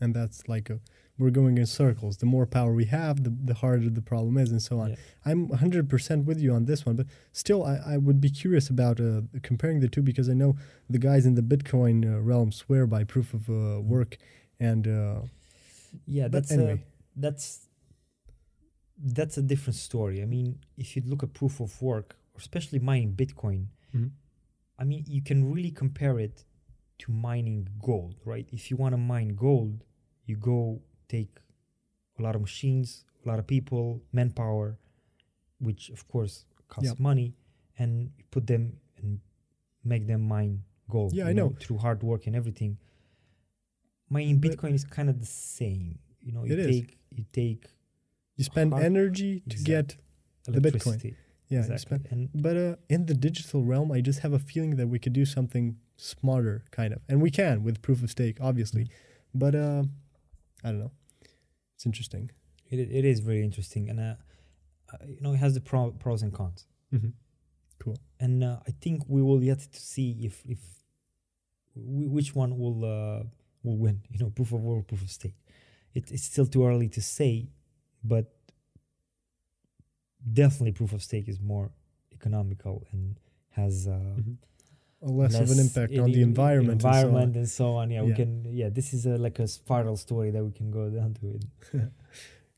And that's like a, we're going in circles. The more power we have, the, the harder the problem is, and so on. Yeah. I'm 100% with you on this one, but still, I, I would be curious about uh, comparing the two because I know the guys in the Bitcoin uh, realm swear by proof of uh, work. And uh, yeah that's anyway, a, that's that's a different story i mean if you look at proof of work especially mining bitcoin Mhm. i mean you can really compare it to mining gold right if you want to mine gold you go take a lot of machines a lot of people manpower which of course costs Yep. money and you put them and make them mine gold Yeah, you I know. through hard work and everything mining But- bitcoin is kind of the same you know you It is. take you take you spend energy to get, The Bitcoin. yeah, you exactly spend, and but uh, in the digital realm, I just have a feeling that we could do something smarter, kind of. And we can with proof of stake, obviously. But uh, I don't know. It's interesting. it, it is very interesting and uh, uh, you know it has the pro, pros and cons Mm-hmm. Cool. And uh, I think we will yet to see if if w- which one will uh, will win. You know, proof of work, proof of stake. it, it's still too early to say, but definitely proof of stake is more economical and has uh, Mhm. A less, of an impact on the in- environment. and so on. environment and so on. Yeah, we can. Yeah, this is a, like a spiral story that we can go down to it.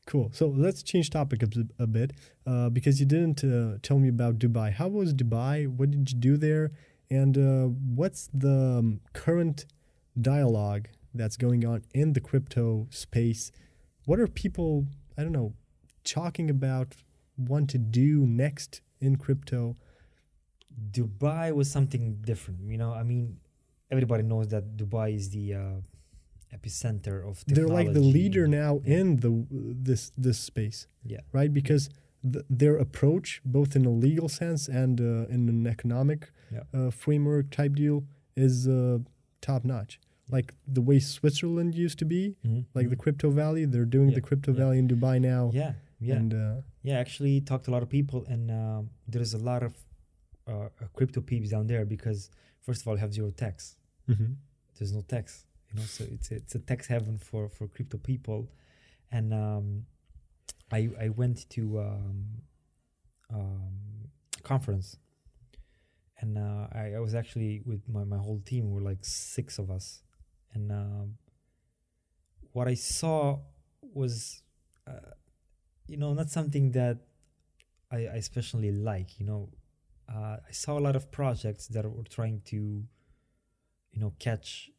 Cool. So let's change topic a bit uh, because you didn't uh, tell me about Dubai. How was Dubai? What did you do there? And uh, what's the um, current dialogue that's going on in the crypto space? What are people, I don't know, talking about, want to do next in crypto? Dubai was something different. You know, I mean, everybody knows that Dubai is the uh, epicenter of technology. They're like the leader now Yeah. in the this this space. Yeah. right? Because th- their approach, both in a legal sense and uh, in an economic Yeah. uh, framework type deal, is uh, top notch. Like the way Switzerland used to be, Mhm, like the mhm. Crypto Valley, they're doing Yeah, the Crypto yeah. Valley in Dubai now. yeah, yeah, And uh, yeah. Actually, talked to a lot of people, and um, there's a lot of uh, crypto peeps down there because first of all, have zero tax. There's no tax, you know, so it's a, it's a tax heaven for for crypto people, and um, I I went to um, um, conference, and uh, I, I was actually with my, my whole team. We're like six of us, and um, what I saw was, uh, you know, not something that I, I especially like. You know, uh, I saw a lot of projects that were trying to, you know, catch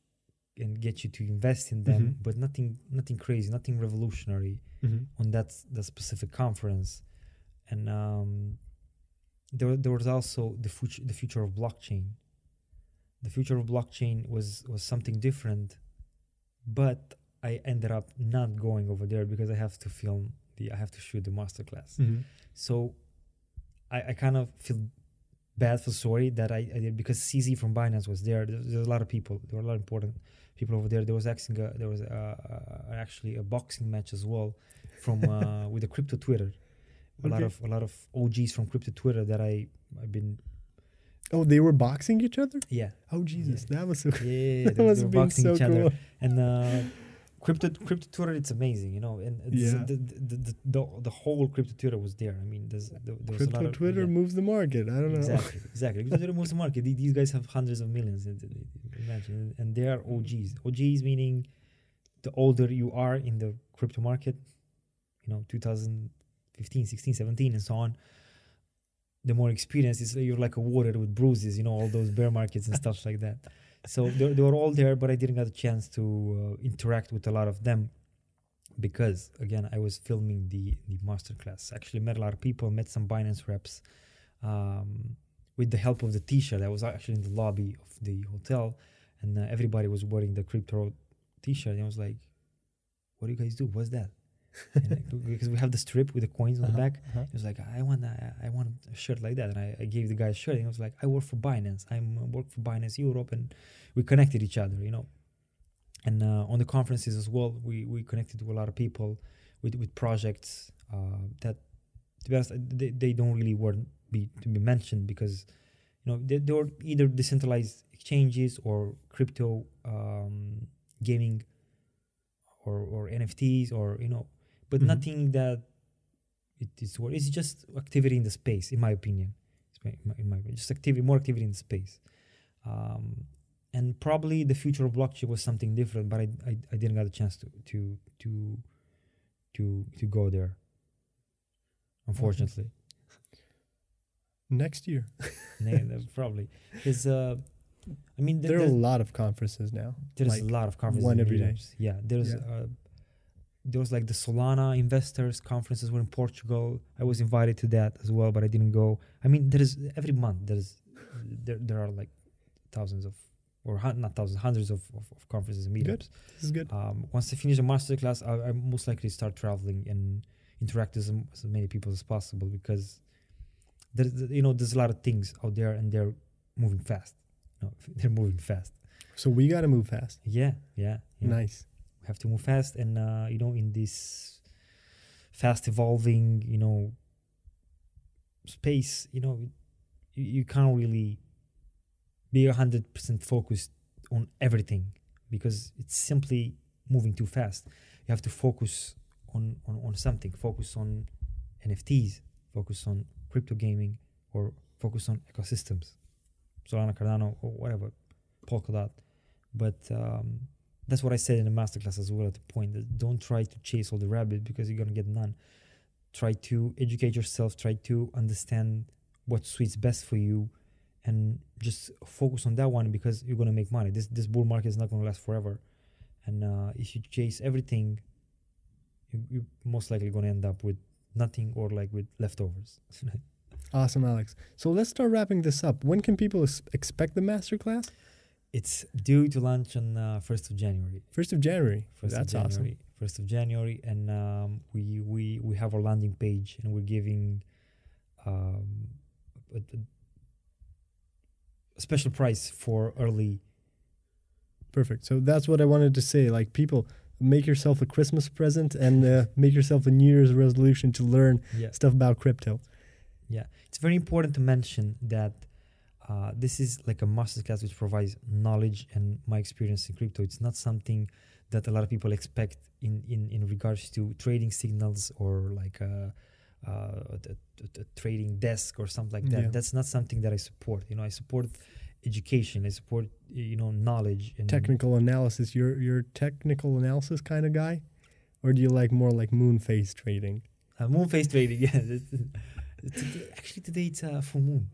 and get you to invest in them, Mhm. but nothing, nothing crazy, nothing revolutionary on that that specific conference, and um, there there was also the future the future of blockchain. The future of blockchain was was something different, but I ended up not going over there because I have to film the I have to shoot the masterclass. So I, I kind of feel bad for sorry that I, I did because CZ from Binance was there. There's there a lot of people. There were a lot of important people over there. There was actually a, there was a, uh, actually a boxing match as well from uh, with the crypto Twitter. A lot of a lot of OGs from crypto Twitter that I I've been Oh, they were boxing each other? yeah Oh, Jesus. That was so yeah, yeah, yeah That they, must they were been boxing so each other and uh, crypto crypto Twitter it's amazing you know and Yeah. the, the, the, the the whole crypto Twitter was there. I mean there's there, there was a lot Crypto of Twitter yeah. moves the market. I don't know. Exactly, exactly. Because they're the market. These guys have hundreds of millions. Imagine, and they are OGs. OGs meaning the older you are in the crypto market, you know, 2015, 16, 17, and so on. The more experience is you're like a water with bruises, you know, all those bear markets and stuff like that. So they, they were all there, but I didn't get a chance to uh, interact with a lot of them because again I was filming the the masterclass. Actually met a lot of people, met some Binance reps. Um, with the help of the T-shirt, I was actually in the lobby of the hotel, and uh, everybody was wearing the crypto T-shirt. And I was like, "What do you guys do? What's that?" I- because we have the strip with the coins on the back. Uh-huh. He was like, "I want, a, I want a shirt like that," and I, I gave the guy a shirt. And he was like, "I work for Binance. I'm uh, work for Binance Europe," and we connected each other, you know. And uh, on the conferences as well, we we connected to a lot of people with with projects uh, that, to be honest, they, they don't really want be to be mentioned because you know they, they were either decentralized exchanges or crypto um, gaming or or NFTs or you know, but Mhm. nothing that it is worth. It's just activity in the space, in my opinion. In my, in my just activity, more activity in the space. Um, and probably the future of blockchain was something different, but I, I, I didn't get a chance to to to to to go there. Unfortunately, Next year. Probably because uh, I mean There are a lot of conferences now. there's like a lot of conferences. one every day. Yeah, there's Yeah. uh, there was like the Solana investors conferences were in Portugal. I was invited to that as well, but I didn't go. I mean, there is every month there's there there are like thousands of or hun- not thousands, hundreds of, of, of conferences and meetups. Good. This is good. Um, once I finish the masterclass, I, I most likely start traveling and interact with as, as many people as possible because there's you know there's a lot of things out there and they're moving fast. You know, they're moving fast. So we got to move fast. Yeah, yeah, yeah. Nice. Have to move fast, and uh, you know, in this fast evolving, you know, space, you know, you, you can't really be hundred percent focused on everything because it's simply moving too fast. you have to focus on, on, on something. Focus on NFTs. Focus on crypto gaming, or focus on ecosystems. Solana, Cardano, or whatever, Polkadot. But um, that's what I said in the masterclass as well. At the point that don't try to chase all the rabbit because you're gonna get none. Try to educate yourself. Try to understand what suits best for you, and just focus on that one because you're gonna make money. This this bull market is not gonna last forever, and uh, if you chase everything, you, you're most likely gonna end up with nothing or like with leftovers. Awesome, Alex. So let's start wrapping this up. When can people expect the masterclass? It's due to launch on uh, first of January. First of January. First That's of awesome. January. First of January, and um, we we we have our landing page, and we're giving um, a, a special price for early. Perfect. So that's what I wanted to say. Like people, make yourself a Christmas present and uh, make yourself a New Year's resolution to learn Yeah, stuff about crypto. Yeah, it's very important to mention that uh, this is like a masterclass which provides knowledge and my experience in crypto. It's not something that a lot of people expect in in, in regards to trading signals or like a, a, a- a trading desk or something like that. Yeah. That's not something that I support. You know, I support education. I support you know knowledge and Technical analysis. You're you're technical analysis kind of guy, or do you like more like moon phase trading? uh, moon phase trading. Yeah, today- actually today it's uh, full moon.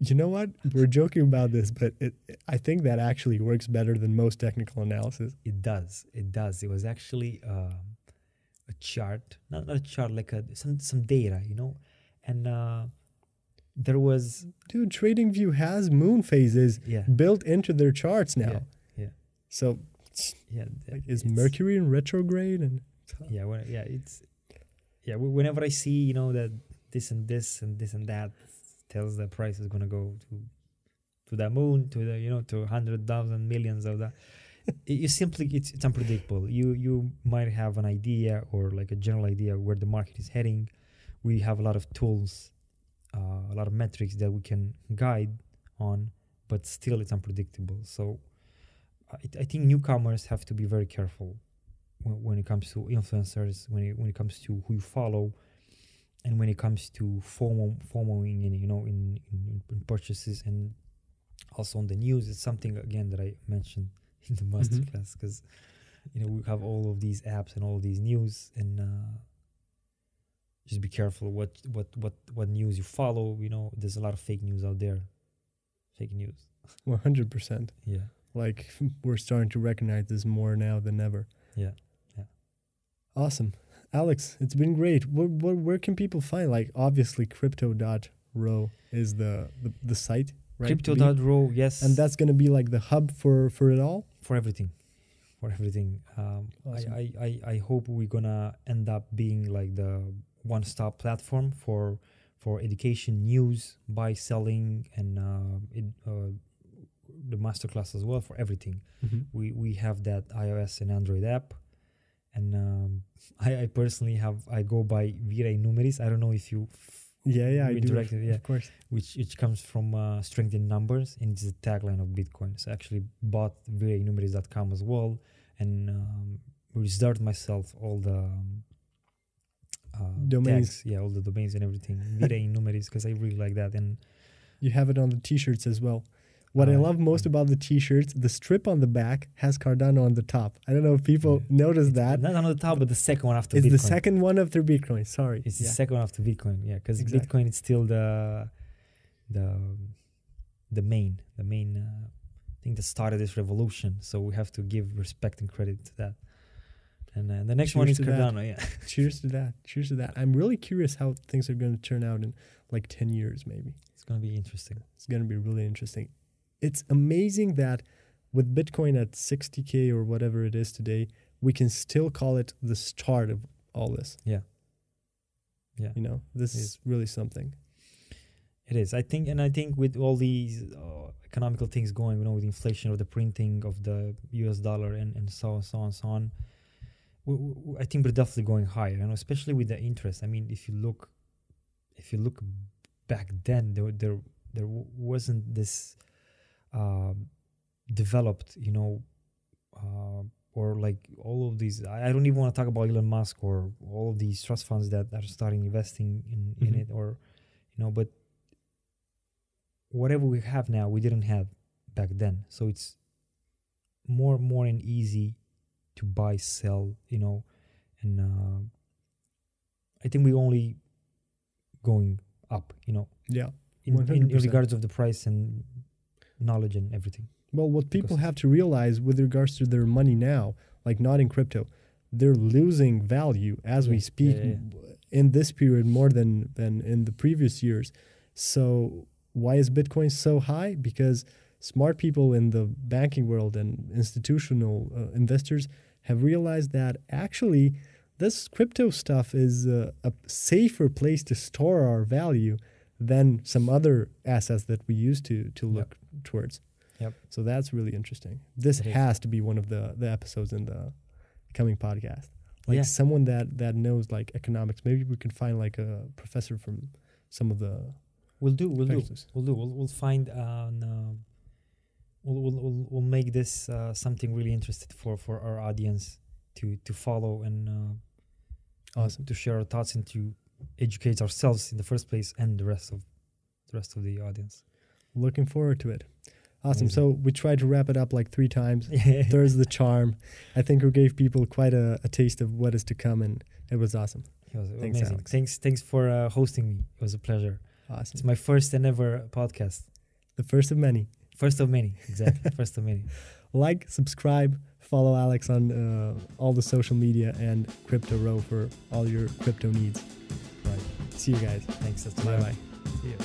You know what? We're joking about this, but it, I think that actually works better than most technical analysis. It does. It does. It was actually um, a chart, not, not a chart, like a some some data, you know, and uh, there was Dude, TradingView has moon phases yeah built into their charts now. Yeah, yeah. So yeah like, is Mercury in retrograde and yeah when, yeah it's yeah whenever I see you know that this and this and this and that tells the price is gonna go to to the moon to the you know to hundred thousand millions of that. you simply it's, it's unpredictable. You you might have an idea or like a general idea where the market is heading. We have a lot of tools, uh, a lot of metrics that we can guide on, but still it's unpredictable. So I, I think newcomers have to be very careful when, when it comes to influencers, when it, when it comes to who you follow, and when it comes to FOMO, FOMOing in you know in, in, in purchases and also on the news. It's something again that I mentioned in the masterclass because you know we have all of these apps and all of these news and uh, just be careful what what what what news you follow. You know, there's a lot of fake news out there. Fake news. 100%. Yeah. Like we're starting to recognize this more now than ever. yeah Yeah. Awesome. Alex, it's been great. Where, where, where can people find like obviously crypto.ro is the, the, the site, right? Crypto.ro, yes. And that's going to be like the hub for, for it all? for everything for everything um, Awesome. I, I, I, I hope we're gonna end up being like the one-stop platform for for education news buy selling and uh, it, uh, the masterclass as well for everything we we have that ios and android app and um, I, I personally have i go by vira numeris i don't know if you f- Yeah, yeah, I do. yeah. Of course. which which comes from uh, strength in numbers and it's the tagline of bitcoin so I actually bought viranumeris.com as well and um, reserved myself all the um, uh, Domains. tags, yeah all the domains and everything vires in numeris because i really like that and You have it on the t-shirts as well. What I love most about the t-shirts, the strip on the back has Cardano on the top. I don't know if people Yeah. notice that. not on the top but the second one after It's bitcoin the second one after Bitcoin. Sorry. it's Yeah. the second one after bitcoin yeah because Exactly. bitcoin is still the the the main the main uh, thing that started this revolution so we have to give respect and credit to that and uh, the next one Cheers is to that. cardano yeah Cheers to that. Cheers to that. I'm really curious how things are going to turn out in like 10 years, maybe. it's gonna be interesting It's going to be really interesting. It's amazing that with Bitcoin at 60K or whatever it is today, we can still call it the start of all this. Yeah. Yeah. You know, this is really something. It is. I think, and I think with all these uh, economical things going, you know, with inflation of the printing of the U.S. dollar and, and so on, so on, so on. I think we're definitely going higher, you know, especially with the interest. I mean, if you look, if you look back then, there there there wasn't this um, developed, you know, uh, or like all of these. I I don't even want to talk about Elon Musk or all of these trust funds that are starting investing in in Mhm. it, or you know, but whatever we have now, we didn't have back then. So it's more more and easy to buy, sell, you know, and uh, I think we only going up, you know, Yeah. in, in, in regards of the price and knowledge and everything. Well, what people have to realize with regards to their money now, like not in crypto, they're losing value as we Yeah, speak yeah, in this period more than than in the previous years. So why is Bitcoin so high? Because smart people in the banking world and institutional uh, investors have realized that actually this crypto stuff is uh, a safer place to store our value than some other assets that we used to to look towards. Yep. So that's really interesting. This It is. has to be one of the the episodes in the coming podcast. Like Yeah. someone that that knows like economics. Maybe we can find like a professor from some of the We'll do. We'll do. We'll do. We'll, we'll find. Uh, an, uh, we'll, we'll, we'll, we'll make this uh, something really interesting for, for our audience to to follow and uh, Awesome. to share our thoughts and to educate ourselves in the first place and the rest of the rest of the audience. Looking forward to it. Awesome. Amazing. So we tried to wrap it up like three times. There's the charm. I think we gave people quite a, a taste of what is to come, and it was awesome. It was Thanks, amazing. Alex. Thanks, thanks for uh, hosting me. It was a pleasure. Awesome. It's my first and ever podcast. the first of many. First of many, exactly. first of many. Like, subscribe, follow Alex on uh, all the social media and Crypto Row for all your crypto needs. Right. See you guys. Thanks. That's Bye bye. See you.